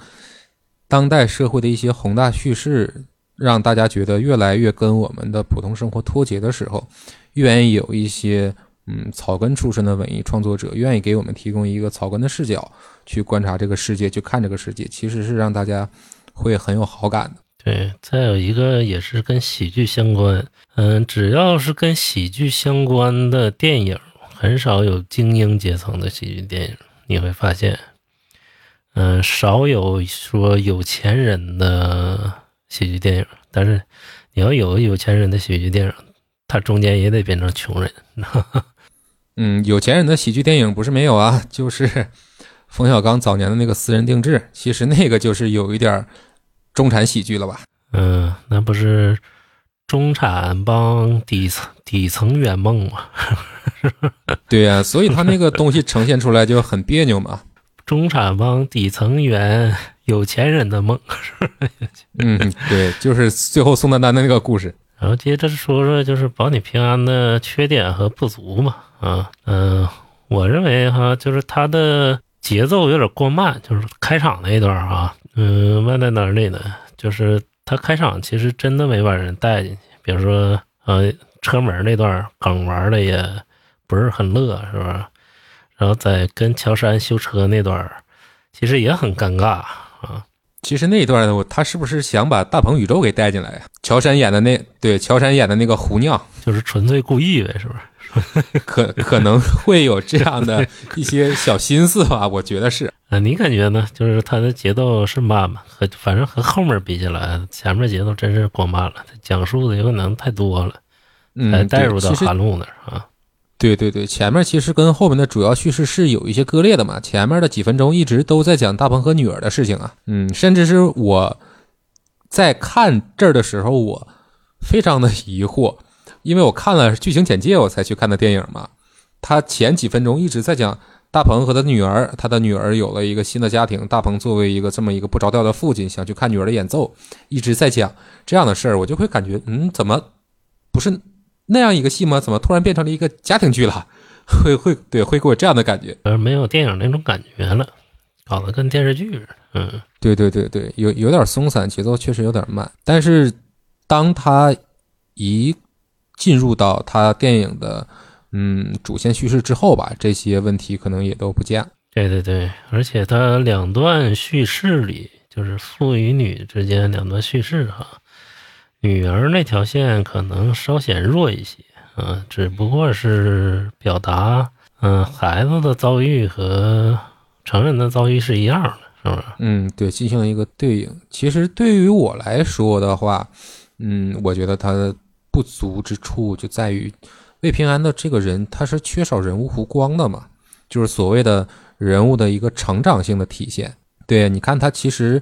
Speaker 3: 当代社会的一些宏大叙事让大家觉得越来越跟我们的普通生活脱节的时候，愿意有一些嗯草根出身的文艺创作者愿意给我们提供一个草根的视角去观察这个世界，去看这个世界，其实是让大家会很有好感的。
Speaker 2: 对，再有一个也是跟喜剧相关，嗯，只要是跟喜剧相关的电影，很少有精英阶层的喜剧电影，你会发现，嗯，少有说有钱人的喜剧电影，但是你要有有钱人的喜剧电影，他中间也得变成穷人。
Speaker 3: 嗯，有钱人的喜剧电影不是没有啊，就是冯小刚早年的那个《私人定制》，其实那个就是有一点儿中产喜剧了吧？
Speaker 2: 嗯，那不是中产帮底层底层圆梦吗？
Speaker 3: 对呀、所以他那个东西呈现出来就很别扭嘛。
Speaker 2: 中产帮底层圆有钱人的梦。
Speaker 3: 嗯，对，就是最后宋丹丹的那个故事。
Speaker 2: 然后接着说说就是保你平安的缺点和不足嘛，啊，嗯、我认为哈，就是他的节奏有点过慢，就是开场那一段啊，嗯，慢在哪里呢？就是他开场其实真的没把人带进去，比如说呃车门那段梗玩的也不是很乐，是吧？然后在跟乔杉修车那段，其实也很尴尬啊。
Speaker 3: 其实那一段呢，我他是不是想把大鹏宇宙给带进来呀？乔杉演的那对乔杉演的那个胡酿，
Speaker 2: 就是纯粹故意呗，是不是？
Speaker 3: 可可能会有这样的一些小心思吧？我觉得是。
Speaker 2: 啊，你感觉呢？就是它的节奏是慢嘛？和反正和后面比起来，前面节奏真是过慢了，它讲述的有可能太多了，
Speaker 3: 嗯，
Speaker 2: 带入到韩露那儿啊。
Speaker 3: 对对对，前面其实跟后面的主要叙事是有一些割裂的嘛。前面的几分钟一直都在讲大鹏和女儿的事情啊，嗯，甚至是我在看这儿的时候，我非常的疑惑，因为我看了剧情简介我才去看的电影嘛。他前几分钟一直在讲大鹏和他的女儿，他的女儿有了一个新的家庭，大鹏作为一个这么一个不着调的父亲，想去看女儿的演奏，一直在讲这样的事儿，我就会感觉，嗯，怎么不是那样一个戏吗？怎么突然变成了一个家庭剧了？会会对会给我这样的感觉。
Speaker 2: 而没有电影那种感觉了，搞得跟电视剧似的。嗯，
Speaker 3: 对对对对，有有点松散，节奏确实有点慢。但是当他一进入到他电影的嗯主线叙事之后吧，这些问题可能也都不见了。
Speaker 2: 对对对，而且他两段叙事里，就是父与女之间两段叙事哈，女儿那条线可能稍显弱一些，嗯，只不过是表达，嗯，孩子的遭遇和成人的遭遇是一样的，是不是？
Speaker 3: 嗯，对，进行了一个对应。其实对于我来说的话，嗯，我觉得他的不足之处就在于魏平安的这个人，他是缺少人物弧光的嘛，就是所谓的。人物的一个成长性的体现，对，你看他其实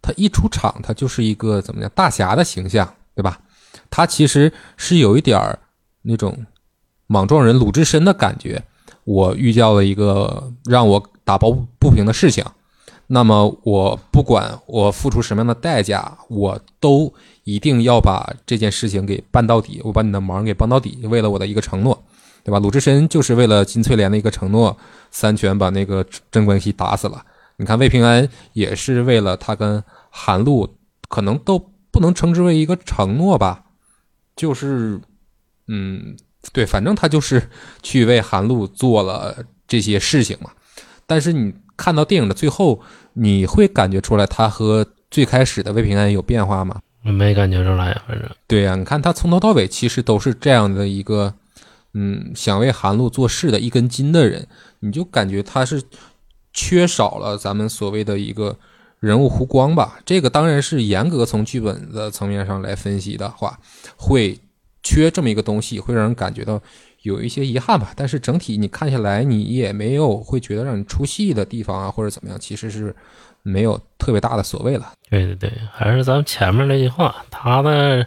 Speaker 3: 他一出场，他就是一个怎么样大侠的形象，对吧？他其实是有一点儿那种莽撞人鲁智深的感觉。我遇到了一个让我打抱不平的事情，那么我不管我付出什么样的代价，我都一定要把这件事情给办到底，我把你的忙给帮到底，为了我的一个承诺。对吧？鲁智深就是为了金翠莲的一个承诺，三拳把那个镇关西打死了。你看魏平安也是为了他跟韩露，可能都不能称之为一个承诺吧，就是，嗯，对，反正他就是去为韩露做了这些事情嘛。但是你看到电影的最后，你会感觉出来他和最开始的魏平安有变化吗？
Speaker 2: 我没感觉出来，反正。
Speaker 3: 对呀，你看他从头到尾其实都是这样的一个。嗯，想为韩露做事的一根筋的人，你就感觉他是缺少了咱们所谓的一个人物弧光吧？这个当然是严格从剧本的层面上来分析的话，会缺这么一个东西，会让人感觉到有一些遗憾吧。但是整体你看下来，你也没有会觉得让你出戏的地方啊，或者怎么样，其实是没有特别大的所谓了。
Speaker 2: 对对对，还是咱们前面那句话，他的。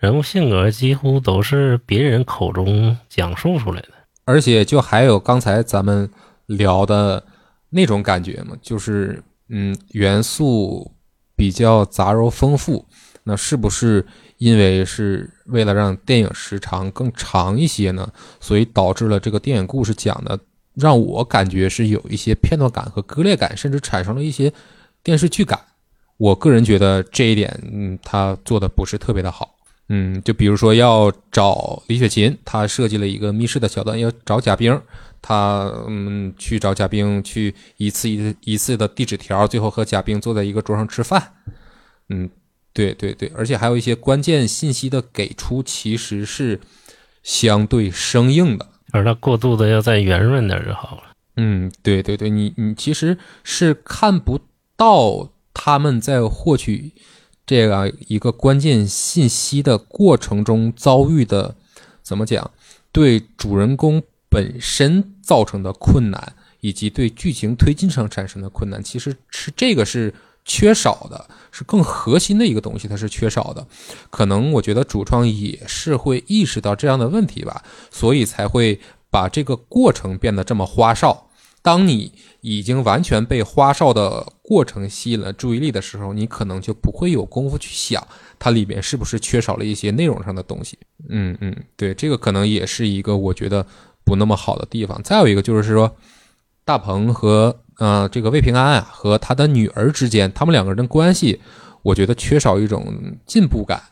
Speaker 2: 人物性格几乎都是别人口中讲述出来的，
Speaker 3: 而且就还有刚才咱们聊的那种感觉嘛，就是嗯，元素比较杂糅丰富。那是不是因为是为了让电影时长更长一些呢？所以导致了这个电影故事讲的让我感觉是有一些片段感和割裂感，甚至产生了一些电视剧感。我个人觉得这一点，嗯，他做的不是特别的好。嗯，就比如说要找李雪琴，她设计了一个密室的桥段，要找贾冰，他嗯去找贾冰，去一次一次一次的递纸条，最后和贾冰坐在一个桌上吃饭。嗯，对对对，而且还有一些关键信息的给出，其实是相对生硬的，
Speaker 2: 而它过渡的要再圆润点就好了。
Speaker 3: 嗯，对对对，你你其实是看不到他们在获取。这样一个关键信息的过程中遭遇的，怎么讲？对主人公本身造成的困难，以及对剧情推进上产生的困难，其实是这个是缺少的，是更核心的一个东西，它是缺少的。可能我觉得主创也是会意识到这样的问题吧，所以才会把这个过程变得这么花哨。当你已经完全被花哨的过程吸引了注意力的时候，你可能就不会有功夫去想它里面是不是缺少了一些内容上的东西。嗯嗯，对，这个可能也是一个我觉得不那么好的地方。再有一个就是说，大鹏和呃这个魏平安啊和他的女儿之间，他们两个人的关系，我觉得缺少一种进步感。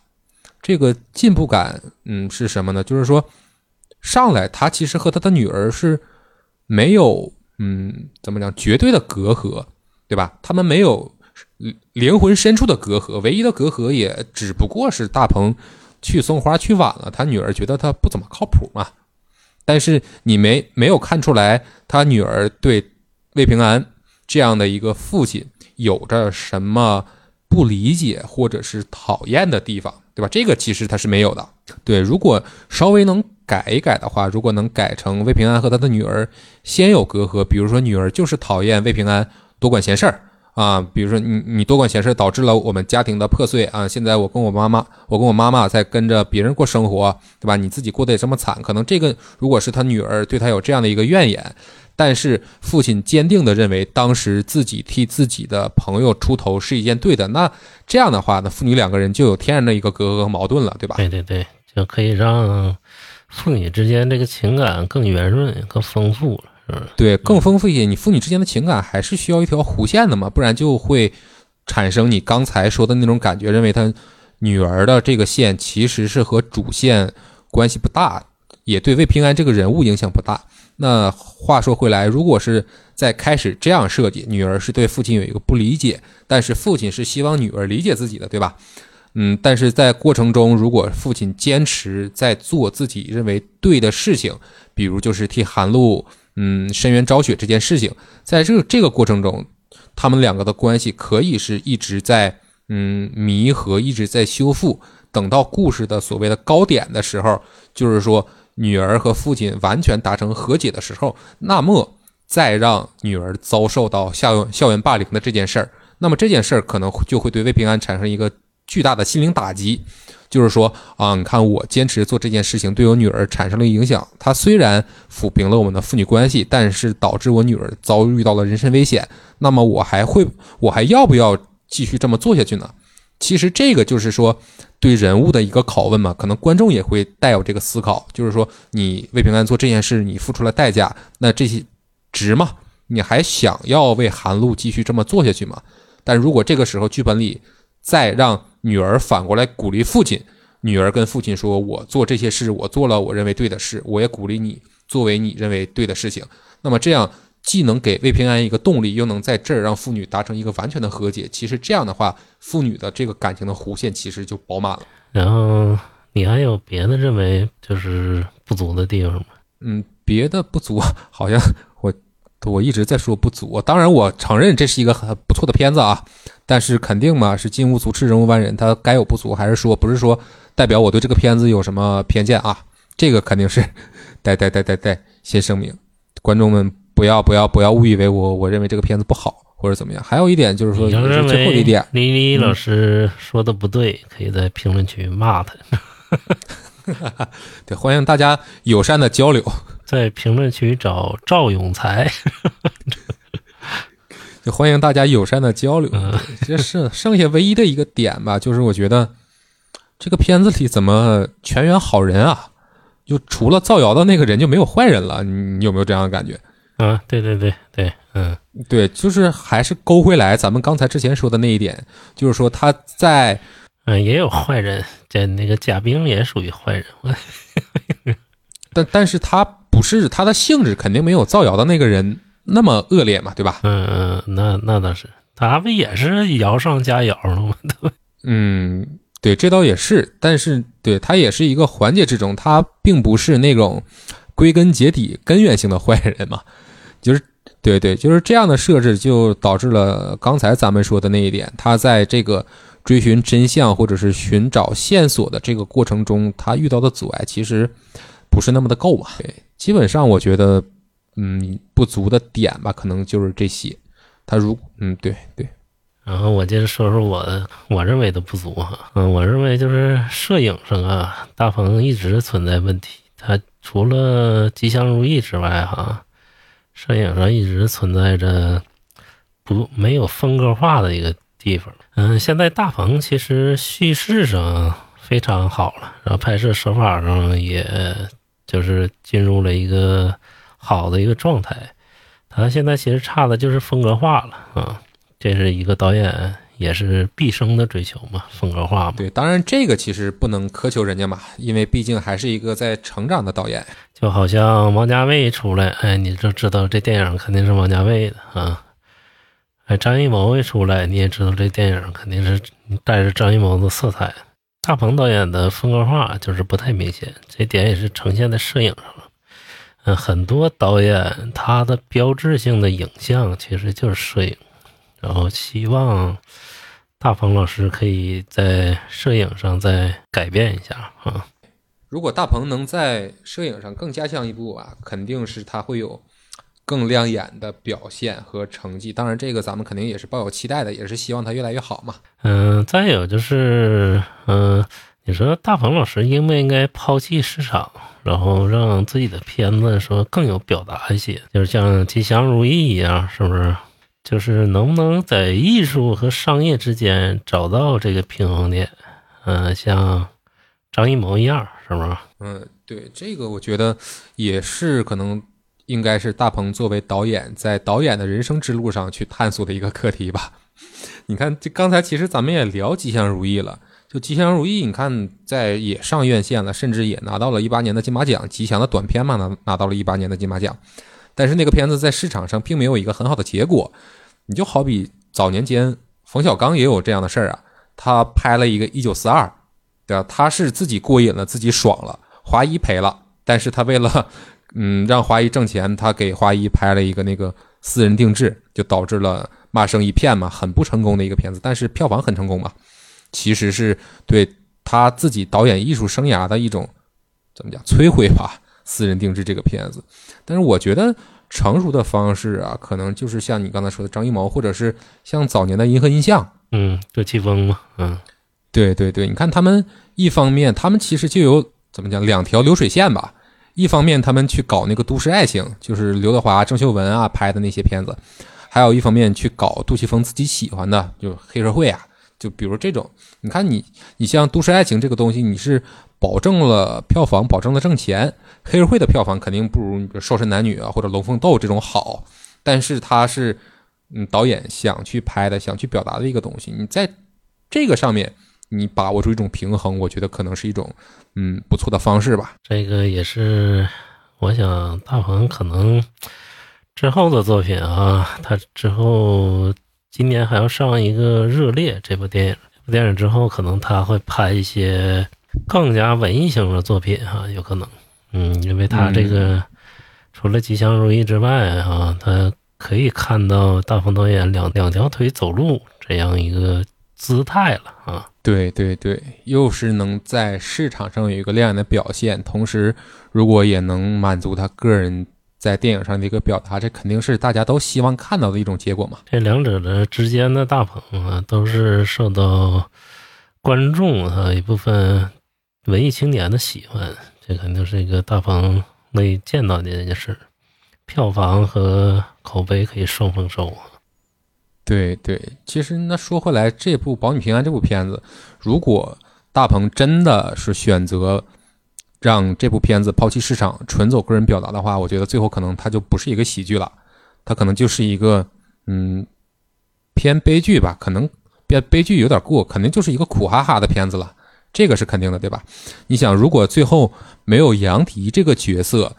Speaker 3: 这个进步感，嗯，是什么呢？就是说，上来他其实和他的女儿是没有。嗯，怎么讲？绝对的隔阂，对吧？他们没有灵魂深处的隔阂，唯一的隔阂也只不过是大鹏去送花去晚了，他女儿觉得他不怎么靠谱嘛。但是你没没有看出来，他女儿对魏平安这样的一个父亲有着什么不理解或者是讨厌的地方，对吧？这个其实他是没有的。对，如果稍微能。改一改的话，如果能改成魏平安和他的女儿先有隔阂，比如说女儿就是讨厌魏平安多管闲事儿啊，比如说你你多管闲事儿导致了我们家庭的破碎啊，现在我跟我妈妈，我跟我妈妈在跟着别人过生活，对吧？你自己过得也这么惨，可能这个如果是他女儿对他有这样的一个怨言，但是父亲坚定地认为当时自己替自己的朋友出头是一件对的，那这样的话，那父女两个人就有天然的一个隔阂和矛盾了，对吧？
Speaker 2: 对对对，就可以让。父女之间这个情感更圆润、更丰富了，是不是？
Speaker 3: 对，更丰富一些。你父女之间的情感还是需要一条弧线的嘛，不然就会产生你刚才说的那种感觉，认为他女儿的这个线其实是和主线关系不大，也对魏平安这个人物影响不大。那话说回来，如果是在开始这样设计，女儿是对父亲有一个不理解，但是父亲是希望女儿理解自己的，对吧？嗯，但是在过程中，如果父亲坚持在做自己认为对的事情，比如就是替韩露嗯申冤昭雪这件事情，在这这个过程中，他们两个的关系可以是一直在嗯弥合，一直在修复。等到故事的所谓的高点的时候，就是说女儿和父亲完全达成和解的时候，那么再让女儿遭受到校校园霸凌的这件事儿，那么这件事儿可能就会对魏平安产生一个巨大的心灵打击。就是说啊，你看我坚持做这件事情，对我女儿产生了影响。她虽然抚平了我们的父女关系，但是导致我女儿遭遇到了人身危险。那么我还会，我还要不要继续这么做下去呢？其实这个就是说对人物的一个拷问嘛，可能观众也会带有这个思考，就是说你魏平安做这件事，你付出了代价，那这些值吗？你还想要为韩露继续这么做下去吗？但如果这个时候剧本里再让女儿反过来鼓励父亲，女儿跟父亲说：“我做这些事，我做了我认为对的事，我也鼓励你作为你认为对的事情。”那么这样既能给魏平安一个动力，又能在这儿让父女达成一个完全的和解。其实这样的话，父女的这个感情的弧线其实就饱满了。
Speaker 2: 然后你还有别的认为就是不足的地方吗？
Speaker 3: 嗯，别的不足，好像我我一直在说不足。当然，我承认这是一个很不错的片子啊，但是肯定嘛，是金无足赤，人无完人，它该有不足，还是说不是说代表我对这个片子有什么偏见啊？这个肯定是 得得得得得先声明，观众们不要不要不要误以为我我认为这个片子不好或者怎么样。还有一点就是说，是最后一点，
Speaker 2: 李李老师说的不对，可以在评论区骂他，
Speaker 3: 对，欢迎大家友善的交流。
Speaker 2: 在评论区找赵永才。
Speaker 3: 就欢迎大家友善的交流。
Speaker 2: 嗯
Speaker 3: 这是剩下唯一的一个点吧，就是我觉得这个片子里怎么全员好人啊？就除了造谣的那个人就没有坏人了，你你有没有这样的感觉？
Speaker 2: 啊，对对对对，嗯
Speaker 3: 对，就是还是勾回来咱们刚才之前说的那一点，就是说他在
Speaker 2: 嗯，也有坏人，这那个贾冰也属于坏人。我
Speaker 3: 但但是他不是他的性质肯定没有造谣的那个人那么恶劣嘛，对吧？
Speaker 2: 嗯嗯，那那倒是，他不也是谣上加谣了吗？
Speaker 3: 嗯，对，这倒也是，但是对他也是一个环节之中，他并不是那种归根结底根源性的坏人嘛，就是对对，就是这样的设置就导致了刚才咱们说的那一点，他在这个追寻真相或者是寻找线索的这个过程中，他遇到的阻碍其实不是那么的够吧。对，基本上我觉得，嗯，不足的点吧，可能就是这些。他如嗯，对对，
Speaker 2: 然后我接着说说我我认为的不足哈，嗯，我认为就是摄影上啊，大鹏一直存在问题。他除了吉祥如意之外哈，摄影上一直存在着不没有风格化的一个地方。嗯，现在大鹏其实叙事上非常好了，然后拍摄手法上也就是进入了一个好的一个状态。他现在其实差的就是风格化了啊。这是一个导演也是毕生的追求嘛，风格化嘛。
Speaker 3: 对，当然这个其实不能苛求人家嘛，因为毕竟还是一个在成长的导演。
Speaker 2: 就好像王家卫出来，哎，你就知道这电影肯定是王家卫的啊。哎，张艺谋一出来，你也知道这电影肯定是带着张艺谋的色彩。大鹏导演的风格化就是不太明显，这点也是呈现在摄影上了。嗯，很多导演他的标志性的影像其实就是摄影，然后希望大鹏老师可以在摄影上再改变一下啊。
Speaker 3: 如果大鹏能在摄影上更加强一步啊，肯定是他会有更亮眼的表现和成绩。当然，这个咱们肯定也是抱有期待的，也是希望他越来越好嘛。
Speaker 2: 嗯，再有就是，嗯，你说大鹏老师应不应该抛弃市场，然后让自己的片子说更有表达一些，就是像《吉祥如意》一样，是不是？就是能不能在艺术和商业之间找到这个平衡点？嗯，像张艺谋一样，是吗？
Speaker 3: 嗯，对，这个我觉得也是可能应该是大鹏作为导演在导演的人生之路上去探索的一个课题吧。你看，这刚才其实咱们也聊《吉祥如意》了，就《吉祥如意》，你看在也上院线了，甚至也拿到了一八年的金马奖，吉祥的短片嘛，拿拿到了一八年的金马奖。但是那个片子在市场上并没有一个很好的结果。你就好比早年间冯小刚也有这样的事儿啊，他拍了一个《一九四二》，对吧？他是自己过瘾了，自己爽了，华谊赔了，但是他为了 嗯让华谊挣钱，他给华谊拍了一个那个私人定制，就导致了骂声一片嘛，很不成功的一个片子，但是票房很成功嘛。其实是对他自己导演艺术生涯的一种怎么讲摧毁吧？私人定制这个片子，但是我觉得成熟的方式啊，可能就是像你刚才说的张艺谋，或者是像早年的银河印象，
Speaker 2: 嗯，杜琪峰嘛，嗯，
Speaker 3: 对对对，你看他们一方面，他们其实就有怎么讲两条流水线吧。一方面，他们去搞那个都市爱情，就是刘德华、郑秀文啊拍的那些片子；还有一方面去搞杜琪峰自己喜欢的，就黑社会啊，就比如这种。你看你，你像都市爱情这个东西，你是保证了票房，保证了挣钱。黑社会的票房肯定不如瘦身男女啊或者龙凤斗这种好，但是它是嗯导演想去拍的，想去表达的一个东西。你在这个上面，你把握住一种平衡，我觉得可能是一种嗯不错的方式吧。
Speaker 2: 这个也是，我想大鹏可能之后的作品啊，他之后今年还要上一个《热烈》这部电影，这部电影之后可能他会拍一些更加文艺型的作品哈，有可能。嗯，因为他这个除了吉祥如意之外啊，他可以看到大鹏导演两两条腿走路这样一个姿态了啊。
Speaker 3: 对对对，又是能在市场上有一个亮眼的表现，同时如果也能满足他个人在电影上的一个表达，这肯定是大家都希望看到的一种结果嘛。
Speaker 2: 这两者的之间的大鹏啊，都是受到观众啊一部分文艺青年的喜欢。这肯定是一个大鹏乐意见到的一件事，票房和口碑可以双丰收啊。
Speaker 3: 对对，其实那说回来，这部《保你平安》这部片子，如果大鹏真的是选择让这部片子抛弃市场，纯走个人表达的话，我觉得最后可能它就不是一个喜剧了，它可能就是一个嗯偏悲剧吧，可能偏悲剧有点过，肯定就是一个苦哈哈的片子了。这个是肯定的，对吧？你想，如果最后没有杨迪这个角色，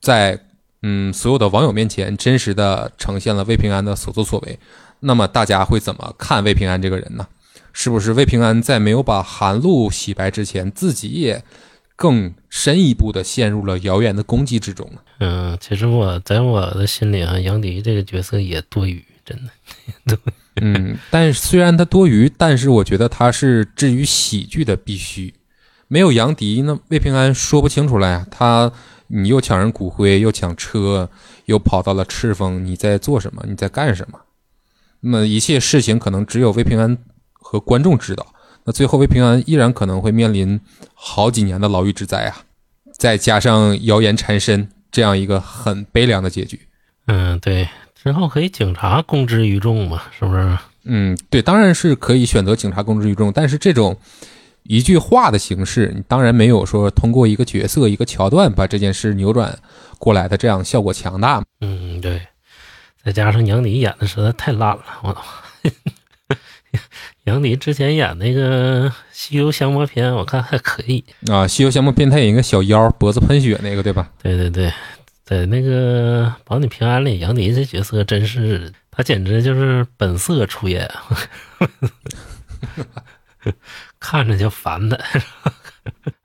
Speaker 3: 在嗯所有的网友面前真实的呈现了魏平安的所作所为，那么大家会怎么看魏平安这个人呢？是不是魏平安在没有把韩露洗白之前，自己也更深一步的陷入了谣言的攻击之中呢？
Speaker 2: 嗯，其实我在我的心里啊，杨迪这个角色也多余，真的。
Speaker 3: 对 嗯，但虽然它多余，但是我觉得它是至于喜剧的必须。没有杨迪，那魏平安说不清楚了呀。他你又抢人骨灰，又抢车，又跑到了赤峰，你在做什么？你在干什么？那么一切事情可能只有魏平安和观众知道。那最后魏平安依然可能会面临好几年的牢狱之灾啊！再加上谣言缠身，这样一个很悲凉的结局。
Speaker 2: 嗯，对。之后可以警察公之于众嘛？是不是？
Speaker 3: 嗯，对，当然是可以选择警察公之于众，但是这种一句话的形式，你当然没有说通过一个角色、一个桥段把这件事扭转过来的这样效果强大。
Speaker 2: 嗯，对。再加上杨迪演的实在太烂了，我操！杨迪之前演那个《西游降魔篇》，我看还可以
Speaker 3: 啊，《西游降魔篇》他演一个小妖，脖子喷血那个，对吧？
Speaker 2: 对对对。在那个《保你平安》里，杨迪这角色真是，他简直就是本色出演，看着就烦的。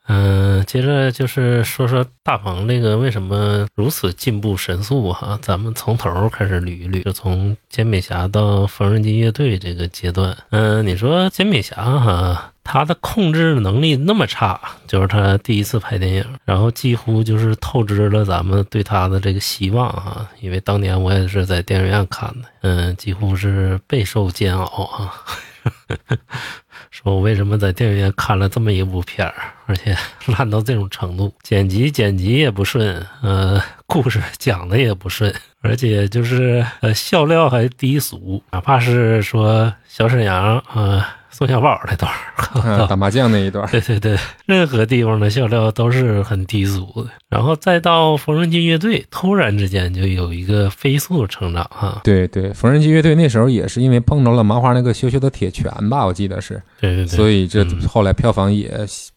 Speaker 2: 嗯，接着就是说说大鹏这个为什么如此进步神速哈？咱们从头开始捋一捋，就从煎饼侠到缝纫机乐队这个阶段。嗯，你说煎饼侠哈，他的控制能力那么差，就是他第一次拍电影，然后几乎就是透支了咱们对他的这个希望啊。因为当年我也是在电影院看的，嗯，几乎是备受煎熬啊。说我为什么在电影院看了这么一部片儿，而且烂到这种程度，剪辑剪辑也不顺，呃，故事讲的也不顺，而且就是呃笑料还低俗，哪怕是说小沈阳啊宋小宝那段
Speaker 3: 打麻将那一段，
Speaker 2: 对对对，任何地方的笑料都是很低俗的。然后再到缝纫机乐队，突然之间就有一个飞速成长哈。
Speaker 3: 对对，缝纫机乐队那时候也是因为碰着了麻花那个羞羞的铁拳吧，我记得是，
Speaker 2: 对对对，
Speaker 3: 所以这
Speaker 2: 嗯
Speaker 3: 后来票房也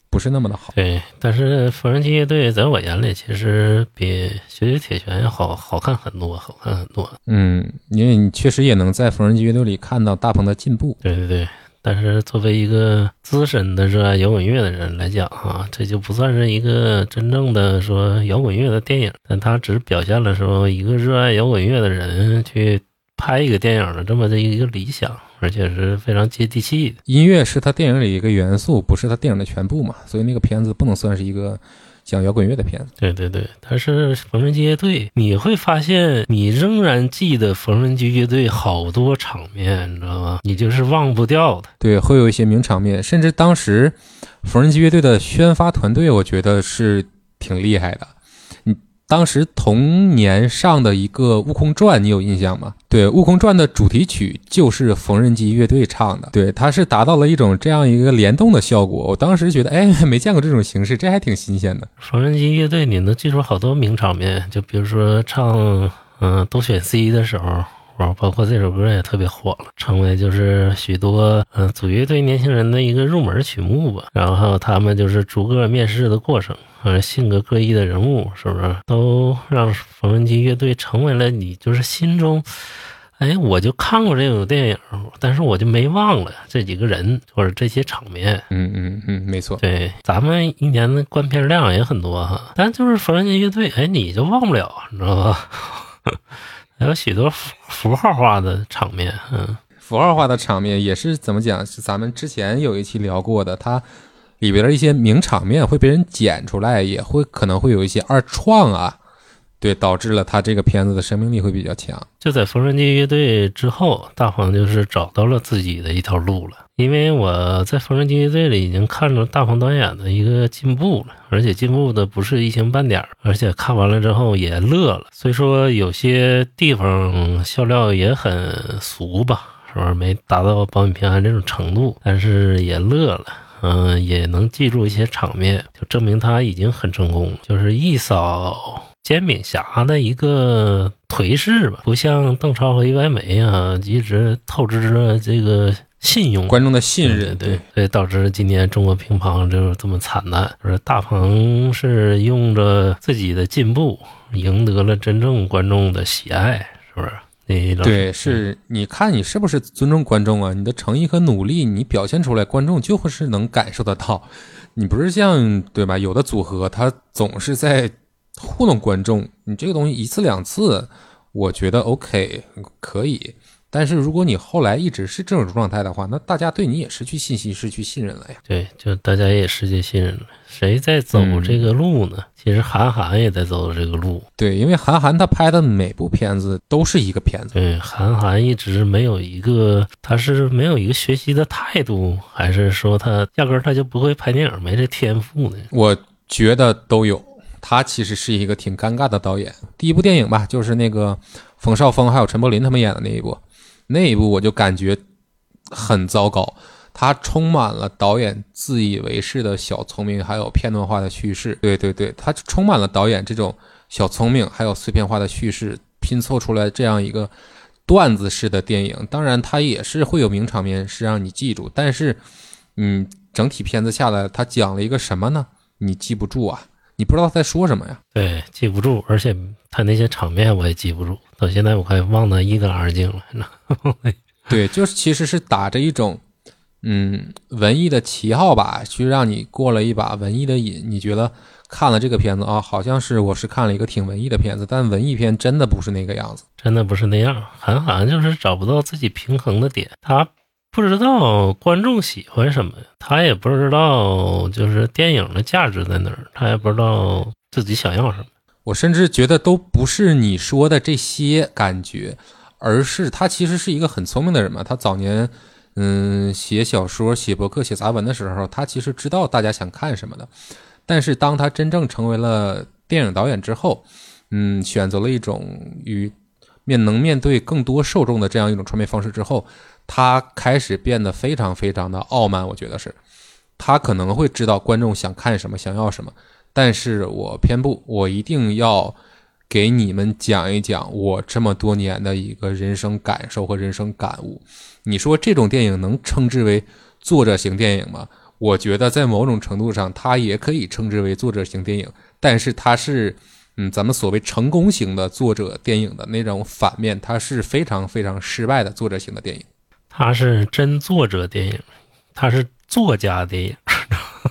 Speaker 3: 不是那么的好。
Speaker 2: 对，但是缝纫机乐队在我眼里其实比雪雪铁拳要好好看很多，好看很多。
Speaker 3: 嗯，因为你确实也能在缝纫机乐队里看到大鹏的进步。
Speaker 2: 对对对，但是作为一个资深的热爱摇滚乐的人来讲哈，这就不算是一个真正的说摇滚乐的电影，但它只表现了说一个热爱摇滚乐的人去拍一个电影的这么的一个理想，而且是非常接地气的。
Speaker 3: 音乐是他电影里一个元素，不是他电影的全部嘛，所以那个片子不能算是一个讲摇滚乐的片子。
Speaker 2: 对对对，他是缝纫机乐队，你会发现你仍然记得缝纫机乐队好多场面，你知道吗？你就是忘不掉的。
Speaker 3: 对，会有一些名场面，甚至当时缝纫机乐队的宣发团队，我觉得是挺厉害的。当时同年上的一个《悟空传》，你有印象吗？对，《悟空传》的主题曲就是缝纫机乐队唱的，对，它是达到了一种这样一个联动的效果。我当时觉得，哎，没见过这种形式，这还挺新鲜的。
Speaker 2: 缝纫机乐队，你能记住好多名场面，就比如说唱嗯、都选 C 的时候，包括这首歌也特别火了，成为就是许多嗯、组乐队年轻人的一个入门曲目吧。然后还有他们就是逐个面试的过程，呃，性格各异的人物，是不是都让缝纫机乐队成为了你就是心中。哎，我就看过这种电影，但是我就没忘了这几个人或者这些场面。
Speaker 3: 嗯嗯嗯，没错。
Speaker 2: 对，咱们一年的观片量也很多哈，但就是缝纫机乐队，哎，你就忘不了，你知道吧？还有许多符符号化的场面，嗯，
Speaker 3: 符号化的场面也是怎么讲？是咱们之前有一期聊过的，它里边的一些名场面会被人剪出来，也会可能会有一些二创啊，对，导致了它这个片子的生命力会比较强。
Speaker 2: 就在缝纫机乐队之后，大黄就是找到了自己的一条路了。因为我在缝纫机乐队里已经看着大鹏导演的一个进步了，而且进步的不是一星半点，而且看完了之后也乐了。虽说有些地方笑料也很俗吧，是吧？没达到保你平安这种程度，但是也乐了。嗯，也能记住一些场面，就证明他已经很成功。就是一扫煎饼侠的一个颓势吧，不像邓超和于白眉啊，一直透支着这个信用。
Speaker 3: 观众的信任，
Speaker 2: 对对，所以导致今年中国乒乓就是这么惨淡。就是大鹏是用着自己的进步，赢得了真正观众的喜爱，是不是？
Speaker 3: 对，是你看你是不是尊重观众啊？你的诚意和努力，你表现出来，观众就会是能感受得到。你不是像对吧？有的组合他总是在糊弄观众，你这个东西一次两次，我觉得 OK 可以。但是如果你后来一直是这种状态的话，那大家对你也失去信心、失去信任了呀。
Speaker 2: 对，就大家也失去信任了。谁在走这个路呢？其实韩寒也在走这个路。
Speaker 3: 对，因为韩寒他拍的每部片子都是一个片子，
Speaker 2: 对，韩寒一直没有一个，他是没有一个学习的态度，还是说他压根儿他就不会拍电影，没这天赋呢？
Speaker 3: 我觉得都有。他其实是一个挺尴尬的导演。第一部电影吧，就是那个冯绍峰还有陈柏霖他们演的那一部，那一部我就感觉很糟糕。它充满了导演自以为是的小聪明，还有片段化的叙事。对对对，它充满了导演这种小聪明，还有碎片化的叙事，拼凑出来这样一个段子式的电影。当然，它也是会有名场面是让你记住，但是，嗯，整体片子下来，它讲了一个什么呢？你记不住啊，你不知道在说什么呀。
Speaker 2: 对，记不住，而且他那些场面我也记不住，到现在我快忘得一干二净了。
Speaker 3: 对，就是其实是打着一种。嗯，文艺的旗号吧，去让你过了一把文艺的瘾。你觉得看了这个片子啊，好像是我是看了一个挺文艺的片子，但文艺片真的不是那个样子，
Speaker 2: 真的不是那样。韩寒就是找不到自己平衡的点，他不知道观众喜欢什么，他也不知道就是电影的价值在哪儿，他也不知道自己想要什么。
Speaker 3: 我甚至觉得都不是你说的这些感觉，而是他其实是一个很聪明的人嘛，他早年。嗯，写小说、写博客、写杂文的时候，他其实知道大家想看什么的。但是当他真正成为了电影导演之后，嗯，选择了一种与面能面对更多受众的这样一种传媒方式之后，他开始变得非常非常的傲慢。我觉得是，他可能会知道观众想看什么，想要什么，但是我偏不，我一定要给你们讲一讲我这么多年的一个人生感受和人生感悟。你说这种电影能称之为作者型电影吗？我觉得在某种程度上，它也可以称之为作者型电影，但是它是。嗯，咱们所谓成功型的作者电影的那种反面，它是非常非常失败的作者型的电影。
Speaker 2: 它是真作者电影，它是作家电影。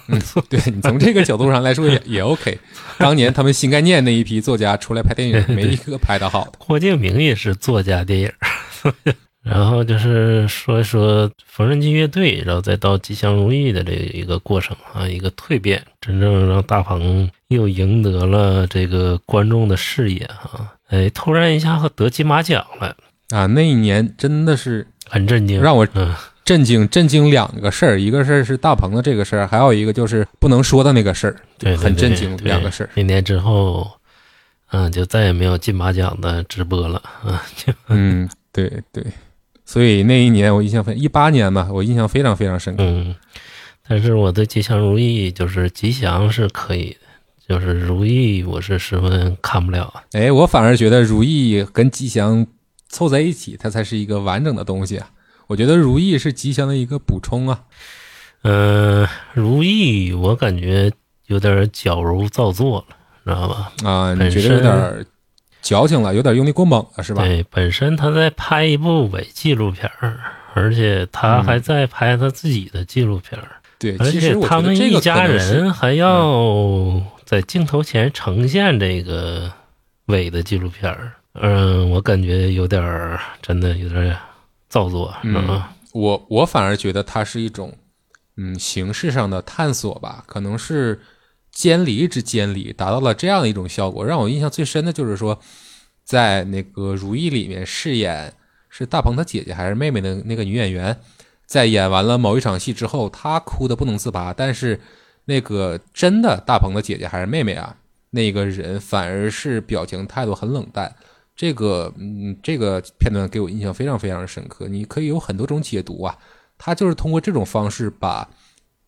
Speaker 3: 嗯，对你从这个角度上来说也 也 OK。当年他们新概念那一批作家出来拍电影，没一个拍的好的。
Speaker 2: 郭敬明也是作家电影。然后就是说一说缝纫机乐队，然后再到吉祥如意的这一个过程啊，一个蜕变，真正让大鹏又赢得了这个观众的视野啊！哎，突然一下得金马奖了
Speaker 3: 啊！那一年真的是
Speaker 2: 很震惊，
Speaker 3: 让我震惊震惊两个事儿，一个事儿是大鹏的这个事儿，还有一个就是不能说的那个事儿，
Speaker 2: 对，
Speaker 3: 很震惊两个事儿。
Speaker 2: 那年之后，嗯，就再也没有金马奖的直播了啊！
Speaker 3: 嗯，对对。所以那一年我印象非一八年吧，我印象非常非常深刻。
Speaker 2: 嗯，但是我对吉祥如意就是吉祥是可以的，就是如意我是十分看不了。
Speaker 3: 哎，我反而觉得如意跟吉祥凑在一起，它才是一个完整的东西啊。我觉得如意是吉祥的一个补充啊。
Speaker 2: 嗯，如意我感觉有点矫揉造作了，知道吧？
Speaker 3: 啊，你觉得有点？矫情了，有点用力过猛了，是吧？
Speaker 2: 对，本身他在拍一部伪纪录片儿，而且他还在拍他自己的纪录片儿。
Speaker 3: 对，
Speaker 2: 而且他们一家人还要在镜头前呈现这个伪的纪录片儿。嗯，我感觉有点儿，真的有点造作，
Speaker 3: 嗯。我我反而觉得它是一种，嗯，形式上的探索吧，可能是。监离之监离，达到了这样的一种效果。让我印象最深的就是说，在那个《如懿》里面饰演是大鹏他姐姐还是妹妹的那个女演员，在演完了某一场戏之后，她哭的不能自拔。但是那个真的大鹏的姐姐还是妹妹啊，那个人反而是表情态度很冷淡。这个嗯，这个片段给我印象非常非常深刻。你可以有很多种解读啊，他就是通过这种方式把。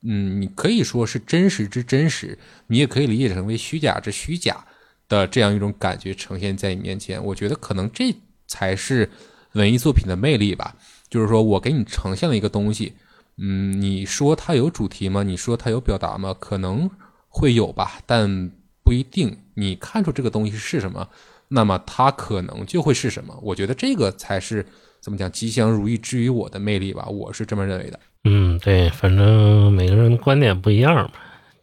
Speaker 3: 嗯，你可以说是真实之真实，你也可以理解成为虚假之虚假的这样一种感觉呈现在你面前。我觉得可能这才是文艺作品的魅力吧。就是说我给你呈现了一个东西，嗯，你说它有主题吗？你说它有表达吗？可能会有吧，但不一定。你看出这个东西是什么，那么它可能就会是什么。我觉得这个才是怎么讲吉祥如意之于我的魅力吧。我是这么认为的。
Speaker 2: 嗯，对，反正每个人观点不一样嘛。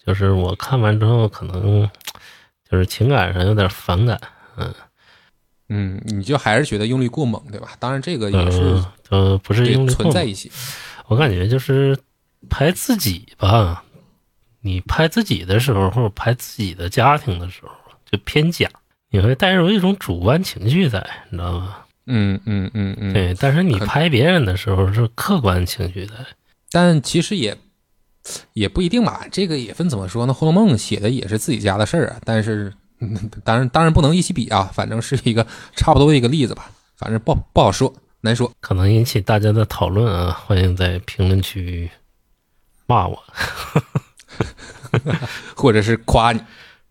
Speaker 2: 就是我看完之后，可能就是情感上有点反感。嗯
Speaker 3: 嗯，你就还是觉得用力过猛，对吧？当然，这个也是
Speaker 2: 呃，不是用力
Speaker 3: 存在一起。
Speaker 2: 我感觉就是拍自己吧，你拍自己的时候，或者拍自己的家庭的时候，就偏假，你会带入一种主观情绪在，你知道吗？
Speaker 3: 嗯嗯嗯嗯，
Speaker 2: 对。但是你拍别人的时候是客观情绪在。
Speaker 3: 但其实也也不一定吧，这个也分怎么说呢？《红楼梦》写的也是自己家的事儿啊，但是当然当然不能一起比啊，反正是一个差不多的一个例子吧，反正不不好说，难说，
Speaker 2: 可能引起大家的讨论啊，欢迎在评论区骂我，
Speaker 3: 或者是夸你，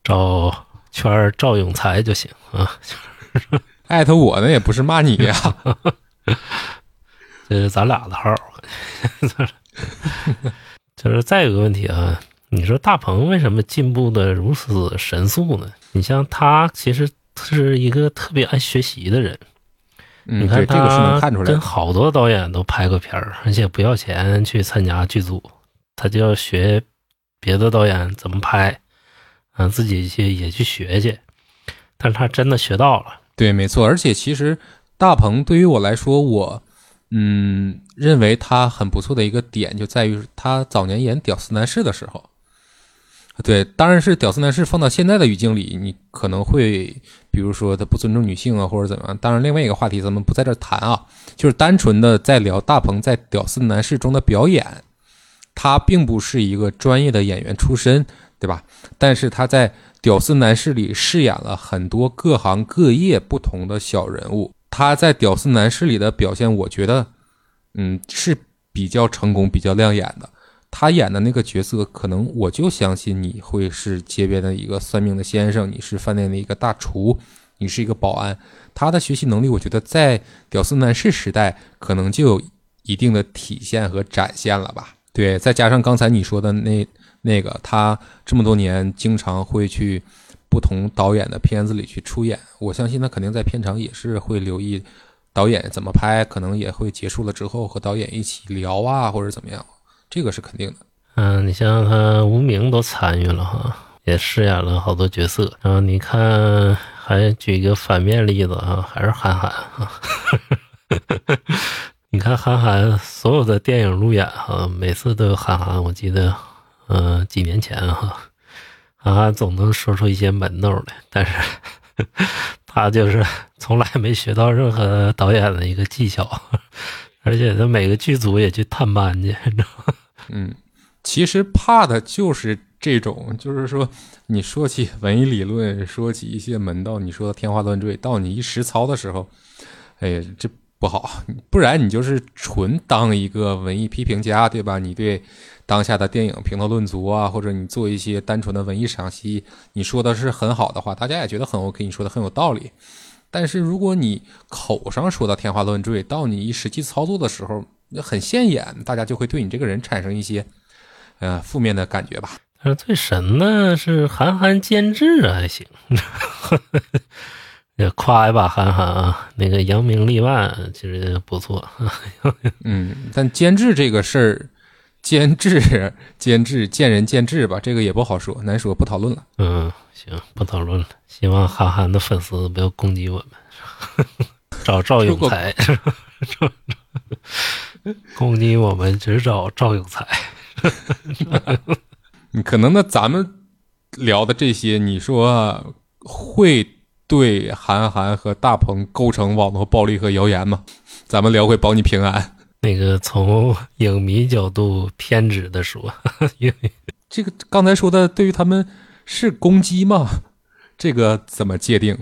Speaker 2: 找圈赵永才就行啊，
Speaker 3: 艾特我呢也不是骂你呀，
Speaker 2: 这是咱俩的号。就是再有个问题啊，你说大鹏为什么进步的如此神速呢？你像他其实是一个特别爱学习的人，
Speaker 3: 你
Speaker 2: 看
Speaker 3: 他
Speaker 2: 跟好多导演都拍过片儿，而且不要钱去参加剧组，他就要学别的导演怎么拍，嗯，自己去也去学去，但是他真的学到了。
Speaker 3: 对，没错，而且其实大鹏对于我来说，我。嗯，认为他很不错的一个点就在于他早年演《屌丝男士》的时候，对，当然是《屌丝男士》放到现在的语境里，你可能会比如说他不尊重女性啊，或者怎么样。当然，另外一个话题咱们不在这谈啊，就是单纯的在聊大鹏在《屌丝男士》中的表演。他并不是一个专业的演员出身，对吧？但是他在《屌丝男士》里饰演了很多各行各业不同的小人物。他在《屌丝男士》里的表现，我觉得，嗯，是比较成功、比较亮眼的。他演的那个角色，可能我就相信你会是街边的一个算命的先生，你是饭店的一个大厨，你是一个保安。他的学习能力，我觉得在《屌丝男士》时代，可能就有一定的体现和展现了吧。对，再加上刚才你说的那那个，他这么多年经常会去不同导演的片子里去出演，我相信他肯定在片场也是会留意导演怎么拍，可能也会结束了之后和导演一起聊啊，或者怎么样，这个是肯定的。
Speaker 2: 嗯，你像他无名都参与了哈，也饰演了好多角色。然后你看，还举一个反面例子啊，还是韩寒啊。你看韩寒所有的电影路演哈，每次都有韩寒。我记得，嗯，几年前哈，啊总能说出一些门道来，但是 他就是从来没学到任何导演的一个技巧，而且他每个剧组也去探班去，你知道吗？
Speaker 3: 嗯，其实怕的就是这种，就是说你说起文艺理论，说起一些门道，你说的天花乱坠，到你一实操的时候，哎呀，这。不好，不然你就是纯当一个文艺批评家，对吧？你对当下的电影评头论足啊，或者你做一些单纯的文艺赏析，你说的是很好的话，大家也觉得很 OK，你说的很有道理。但是如果你口上说的天花乱坠，到你一实际操作的时候那很现眼，大家就会对你这个人产生一些呃负面的感觉吧。
Speaker 2: 但是最神的是韩寒监制还行。也夸一把韩寒啊，那个扬名立万，其实不错。
Speaker 3: 嗯，但监制这个事儿，监制监制见仁见智吧，这个也不好说，难说，不讨论了。
Speaker 2: 嗯，行，不讨论了。希望韩寒的粉丝不要攻击我们，找赵永才，攻击我们只找赵永才。
Speaker 3: 可能呢，咱们聊的这些，你说会。对韩寒和大鹏构成网络暴力和谣言吗？咱们聊会保你平安。
Speaker 2: 那个从影迷角度偏执的说，因为
Speaker 3: 这个刚才说的对于他们是攻击吗？这个怎么界定？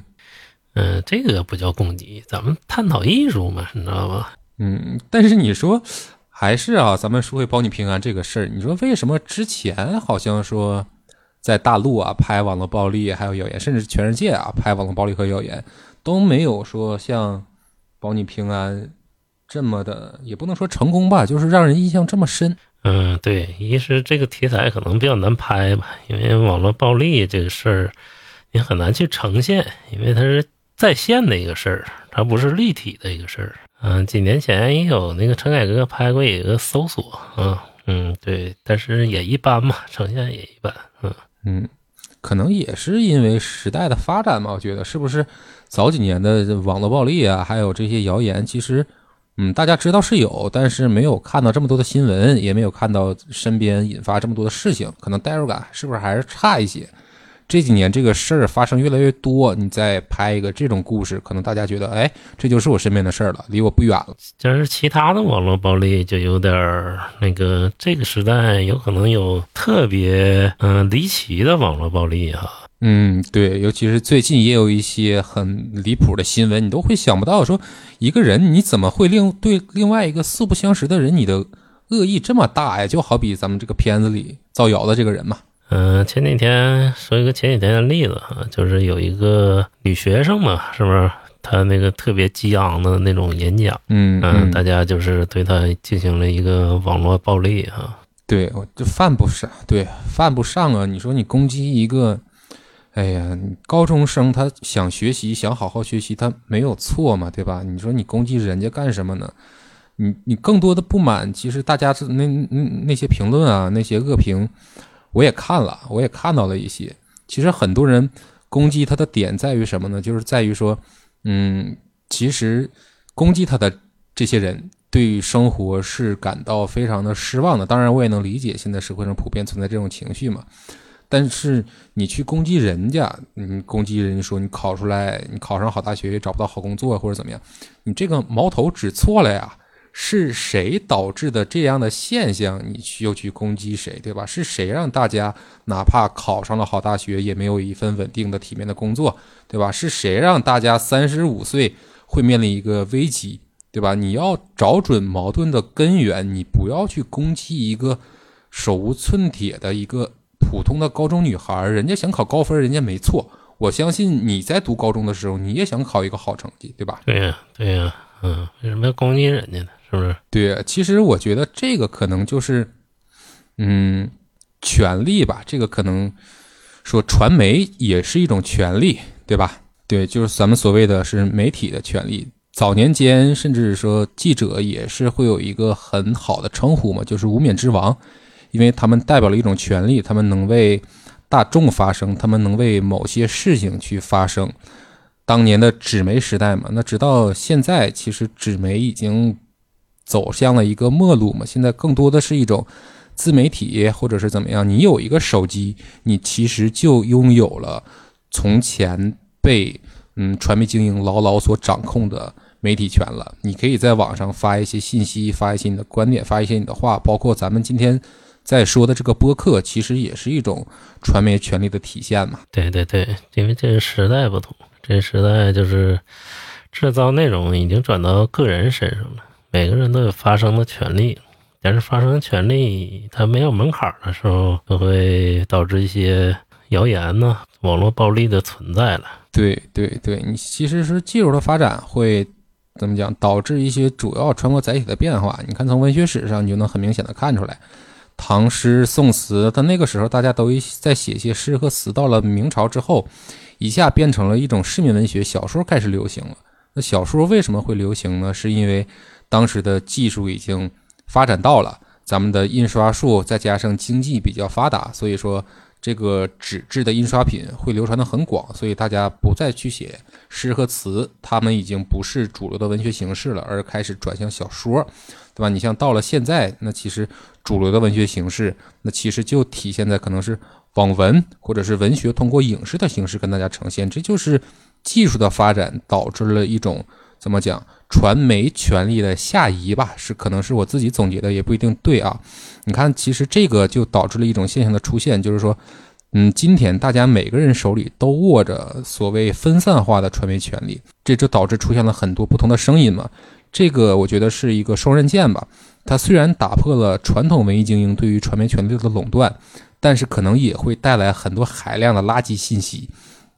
Speaker 2: 嗯，这个不叫攻击，咱们探讨艺术嘛，你知道吧？
Speaker 3: 嗯，但是你说还是啊，咱们说会保你平安这个事儿，你说为什么之前好像说？在大陆啊拍网络暴力还有谣言，甚至全世界啊拍网络暴力和谣言，都没有说像保你平安这么的，也不能说成功吧，就是让人印象这么深。
Speaker 2: 嗯，对，一是这个题材可能比较难拍吧，因为网络暴力这个事儿你很难去呈现，因为它是在线的一个事儿，它不是立体的一个事儿。嗯，几年前也有那个陈凯歌拍过一个搜索，嗯嗯，对，但是也一般嘛，呈现也一般，嗯。
Speaker 3: 嗯，可能也是因为时代的发展嘛，我觉得是不是早几年的网络暴力啊，还有这些谣言，其实，嗯，大家知道是有，但是没有看到这么多的新闻，也没有看到身边引发这么多的事情，可能代入感是不是还是差一些？这几年这个事儿发生越来越多，你再拍一个这种故事，可能大家觉得，哎，这就是我身边的事儿了，离我不远了。
Speaker 2: 就是其他的网络暴力就有点儿那个，这个时代有可能有特别嗯离奇的网络暴力哈。
Speaker 3: 嗯，对，尤其是最近也有一些很离谱的新闻，你都会想不到说，一个人你怎么会另对另外一个素不相识的人，你的恶意这么大呀？就好比咱们这个片子里造谣的这个人嘛。
Speaker 2: 嗯，前几天说一个前几天的例子啊，就是有一个女学生嘛，是不是？她那个特别激昂的那种演讲，
Speaker 3: 嗯
Speaker 2: 嗯，大家就是对她进行了一个网络暴力啊。
Speaker 3: 对，就犯不上，对，犯不上啊！你说你攻击一个，哎呀，高中生他想学习，想好好学习，他没有错嘛，对吧？你说你攻击人家干什么呢？你你更多的不满，其实大家是那那那些评论啊，那些恶评。我也看了，我也看到了一些。其实很多人攻击他的点在于什么呢？就是在于说，嗯，其实攻击他的这些人对于生活是感到非常的失望的。当然，我也能理解现在社会上普遍存在这种情绪嘛。但是你去攻击人家，你攻击人家说你考出来，你考上好大学也找不到好工作或者怎么样，你这个矛头指错了呀。是谁导致的这样的现象？你去又去攻击谁，对吧？是谁让大家哪怕考上了好大学，也没有一份稳定的、体面的工作，对吧？是谁让大家三十五岁会面临一个危机，对吧？你要找准矛盾的根源，你不要去攻击一个手无寸铁的一个普通的高中女孩，人家想考高分，人家没错。我相信你在读高中的时候，你也想考一个好成绩，对吧？
Speaker 2: 对呀，对呀，嗯，为什么要攻击人家呢？是不是？
Speaker 3: 对，其实我觉得这个可能就是，嗯，权利吧。这个可能说传媒也是一种权利，对吧？对，就是咱们所谓的是媒体的权利。早年间，甚至说记者也是会有一个很好的称呼嘛，就是无冕之王，因为他们代表了一种权利，他们能为大众发声，他们能为某些事情去发声。当年的纸媒时代嘛，那直到现在，其实纸媒已经走向了一个末路嘛。现在更多的是一种自媒体，或者是怎么样。你有一个手机，你其实就拥有了从前被嗯传媒精英牢牢所掌控的媒体权了。你可以在网上发一些信息，发一些你的观点，发一些你的话，包括咱们今天在说的这个播客，其实也是一种传媒权利的体现嘛。
Speaker 2: 对对对，因为这个时代不同，这个时代就是制造内容已经转到个人身上了，每个人都有发声的权利。但是发声权利它没有门槛的时候，就会导致一些谣言呢、网络暴力的存在了。
Speaker 3: 对对对，你其实是技术的发展会怎么讲，导致一些主要传播载体的变化。你看，从文学史上你就能很明显的看出来，唐诗宋词，但那个时候大家都在写些诗和词，到了明朝之后，一下变成了一种市民文学，小说开始流行了。那小说为什么会流行呢？是因为当时的技术已经发展到了，咱们的印刷术再加上经济比较发达，所以说这个纸质的印刷品会流传的很广，所以大家不再去写诗和词，他们已经不是主流的文学形式了，而开始转向小说，对吧？你像到了现在，那其实主流的文学形式，那其实就体现在可能是网文或者是文学通过影视的形式跟大家呈现，这就是技术的发展导致了一种怎么讲？传媒权力的下移吧，是可能是我自己总结的，也不一定对啊。你看，其实这个就导致了一种现象的出现，就是说，嗯，今天大家每个人手里都握着所谓分散化的传媒权利，这就导致出现了很多不同的声音嘛。这个我觉得是一个双刃剑吧。它虽然打破了传统文艺精英对于传媒权利的垄断，但是可能也会带来很多海量的垃圾信息。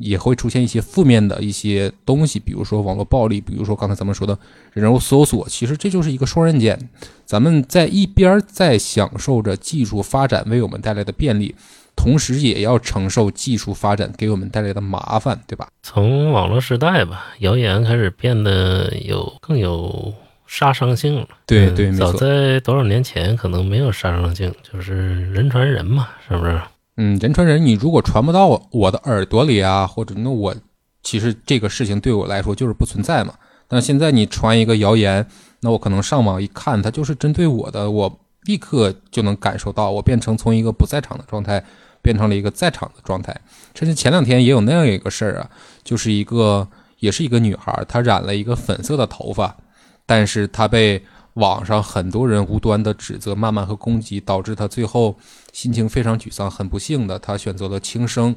Speaker 3: 也会出现一些负面的一些东西，比如说网络暴力，比如说刚才咱们说的人肉搜索，其实这就是一个双刃剑。咱们在一边在享受着技术发展为我们带来的便利，同时也要承受技术发展给我们带来的麻烦，对吧？
Speaker 2: 从网络时代吧，谣言开始变得有更有杀伤性了。嗯
Speaker 3: 对对
Speaker 2: 早在多少年前可能没有杀伤性，就是人传人嘛，是不是？
Speaker 3: 嗯，人传人，你如果传不到我的耳朵里啊，或者那我其实这个事情对我来说就是不存在嘛。但现在你传一个谣言，那我可能上网一看，它就是针对我的，我立刻就能感受到，我变成从一个不在场的状态变成了一个在场的状态。甚至前两天也有那样一个事儿啊，就是一个也是一个女孩，她染了一个粉色的头发，但是她被网上很多人无端的指责、谩骂和攻击，导致她最后心情非常沮丧，很不幸的，他选择了轻生。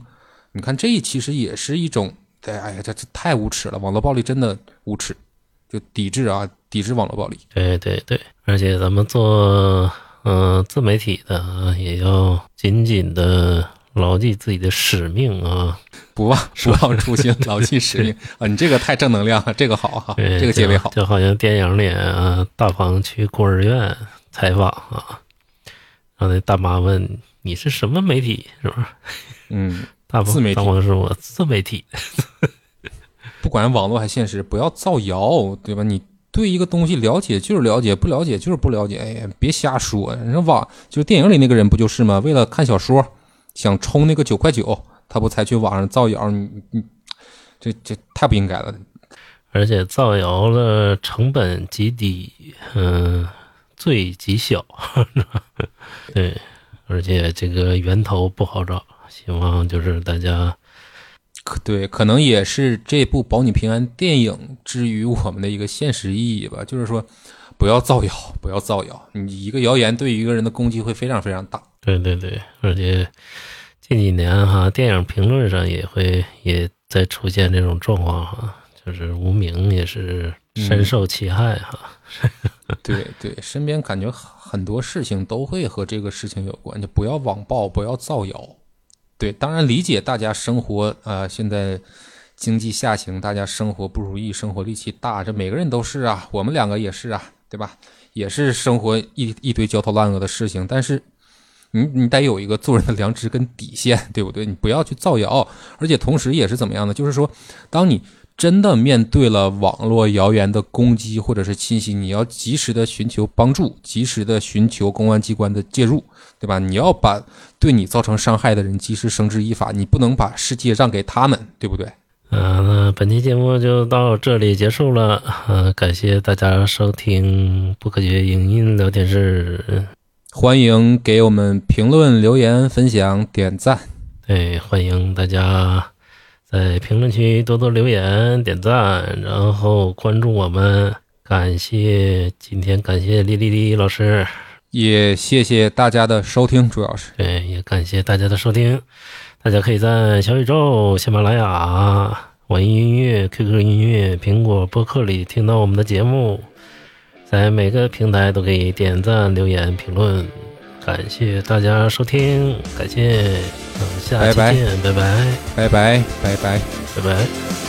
Speaker 3: 你看，这其实也是一种，哎哎呀，这这太无耻了！网络暴力真的无耻，就抵制啊，抵制网络暴力。
Speaker 2: 对对对，而且咱们做嗯、呃自媒体的啊也要紧紧的牢记自己的使命啊。
Speaker 3: 不忘不忘初心，牢记使命 啊！你这个太正能量了，这个好哈，
Speaker 2: 对，
Speaker 3: 这个结尾好。
Speaker 2: 就好像电影里啊，大鹏去孤儿院采访啊，然后那大妈问你是什么媒体，是不是？
Speaker 3: 嗯，
Speaker 2: 大鹏
Speaker 3: 自媒体
Speaker 2: 大鹏说我自媒体。
Speaker 3: 不管网络还现实，不要造谣，对吧？你对一个东西了解就是了解，不了解就是不了解。哎呀，别瞎说。人家网就是电影里那个人不就是吗？为了看小说，想充那个九块九，他不才去网上造谣？你你这这太不应该了。
Speaker 2: 而且造谣的成本极低，嗯、罪极小，对，而且这个源头不好找，希望就是大家
Speaker 3: 可对，可能也是这部《保你平安》电影之于我们的一个现实意义吧。就是说，不要造谣，不要造谣。你一个谣言对于一个人的攻击会非常非常大。
Speaker 2: 对对对，而且近几年哈，电影评论上也会也在出现这种状况哈，就是无名也是深受其害哈。
Speaker 3: 对对，身边感觉很多事情都会和这个事情有关，就不要网暴，不要造谣。对，当然理解大家生活啊、现在经济下行，大家生活不如意，生活戾气大，这每个人都是啊，我们两个也是啊，对吧？也是生活一一堆焦头烂额的事情，但是你你得有一个做人的良知跟底线，对不对？你不要去造谣，而且同时也是怎么样呢？就是说，当你真的面对了网络谣言的攻击或者是侵袭，你要及时的寻求帮助，及时的寻求公安机关的介入，对吧？你要把对你造成伤害的人及时绳之以法，你不能把世界让给他们，对不对？
Speaker 2: 嗯、那本期节目就到这里结束了。嗯、感谢大家收听不可觉影音聊天室。
Speaker 3: 欢迎给我们评论、留言、分享、点赞。
Speaker 2: 对，欢迎大家在评论区多多留言、点赞，然后关注我们。感谢今天感谢李丽丽老师，
Speaker 3: 也谢谢大家的收听，主要是
Speaker 2: 对，也感谢大家的收听。大家可以在小宇宙、喜马拉雅、网易音乐、QQ 音乐、苹果播客里听到我们的节目，在每个平台都可以点赞、留言、评论。感谢大家收听，感谢，嗯，下期
Speaker 3: 拜拜
Speaker 2: 见，拜拜，
Speaker 3: 拜拜拜拜。
Speaker 2: 拜拜。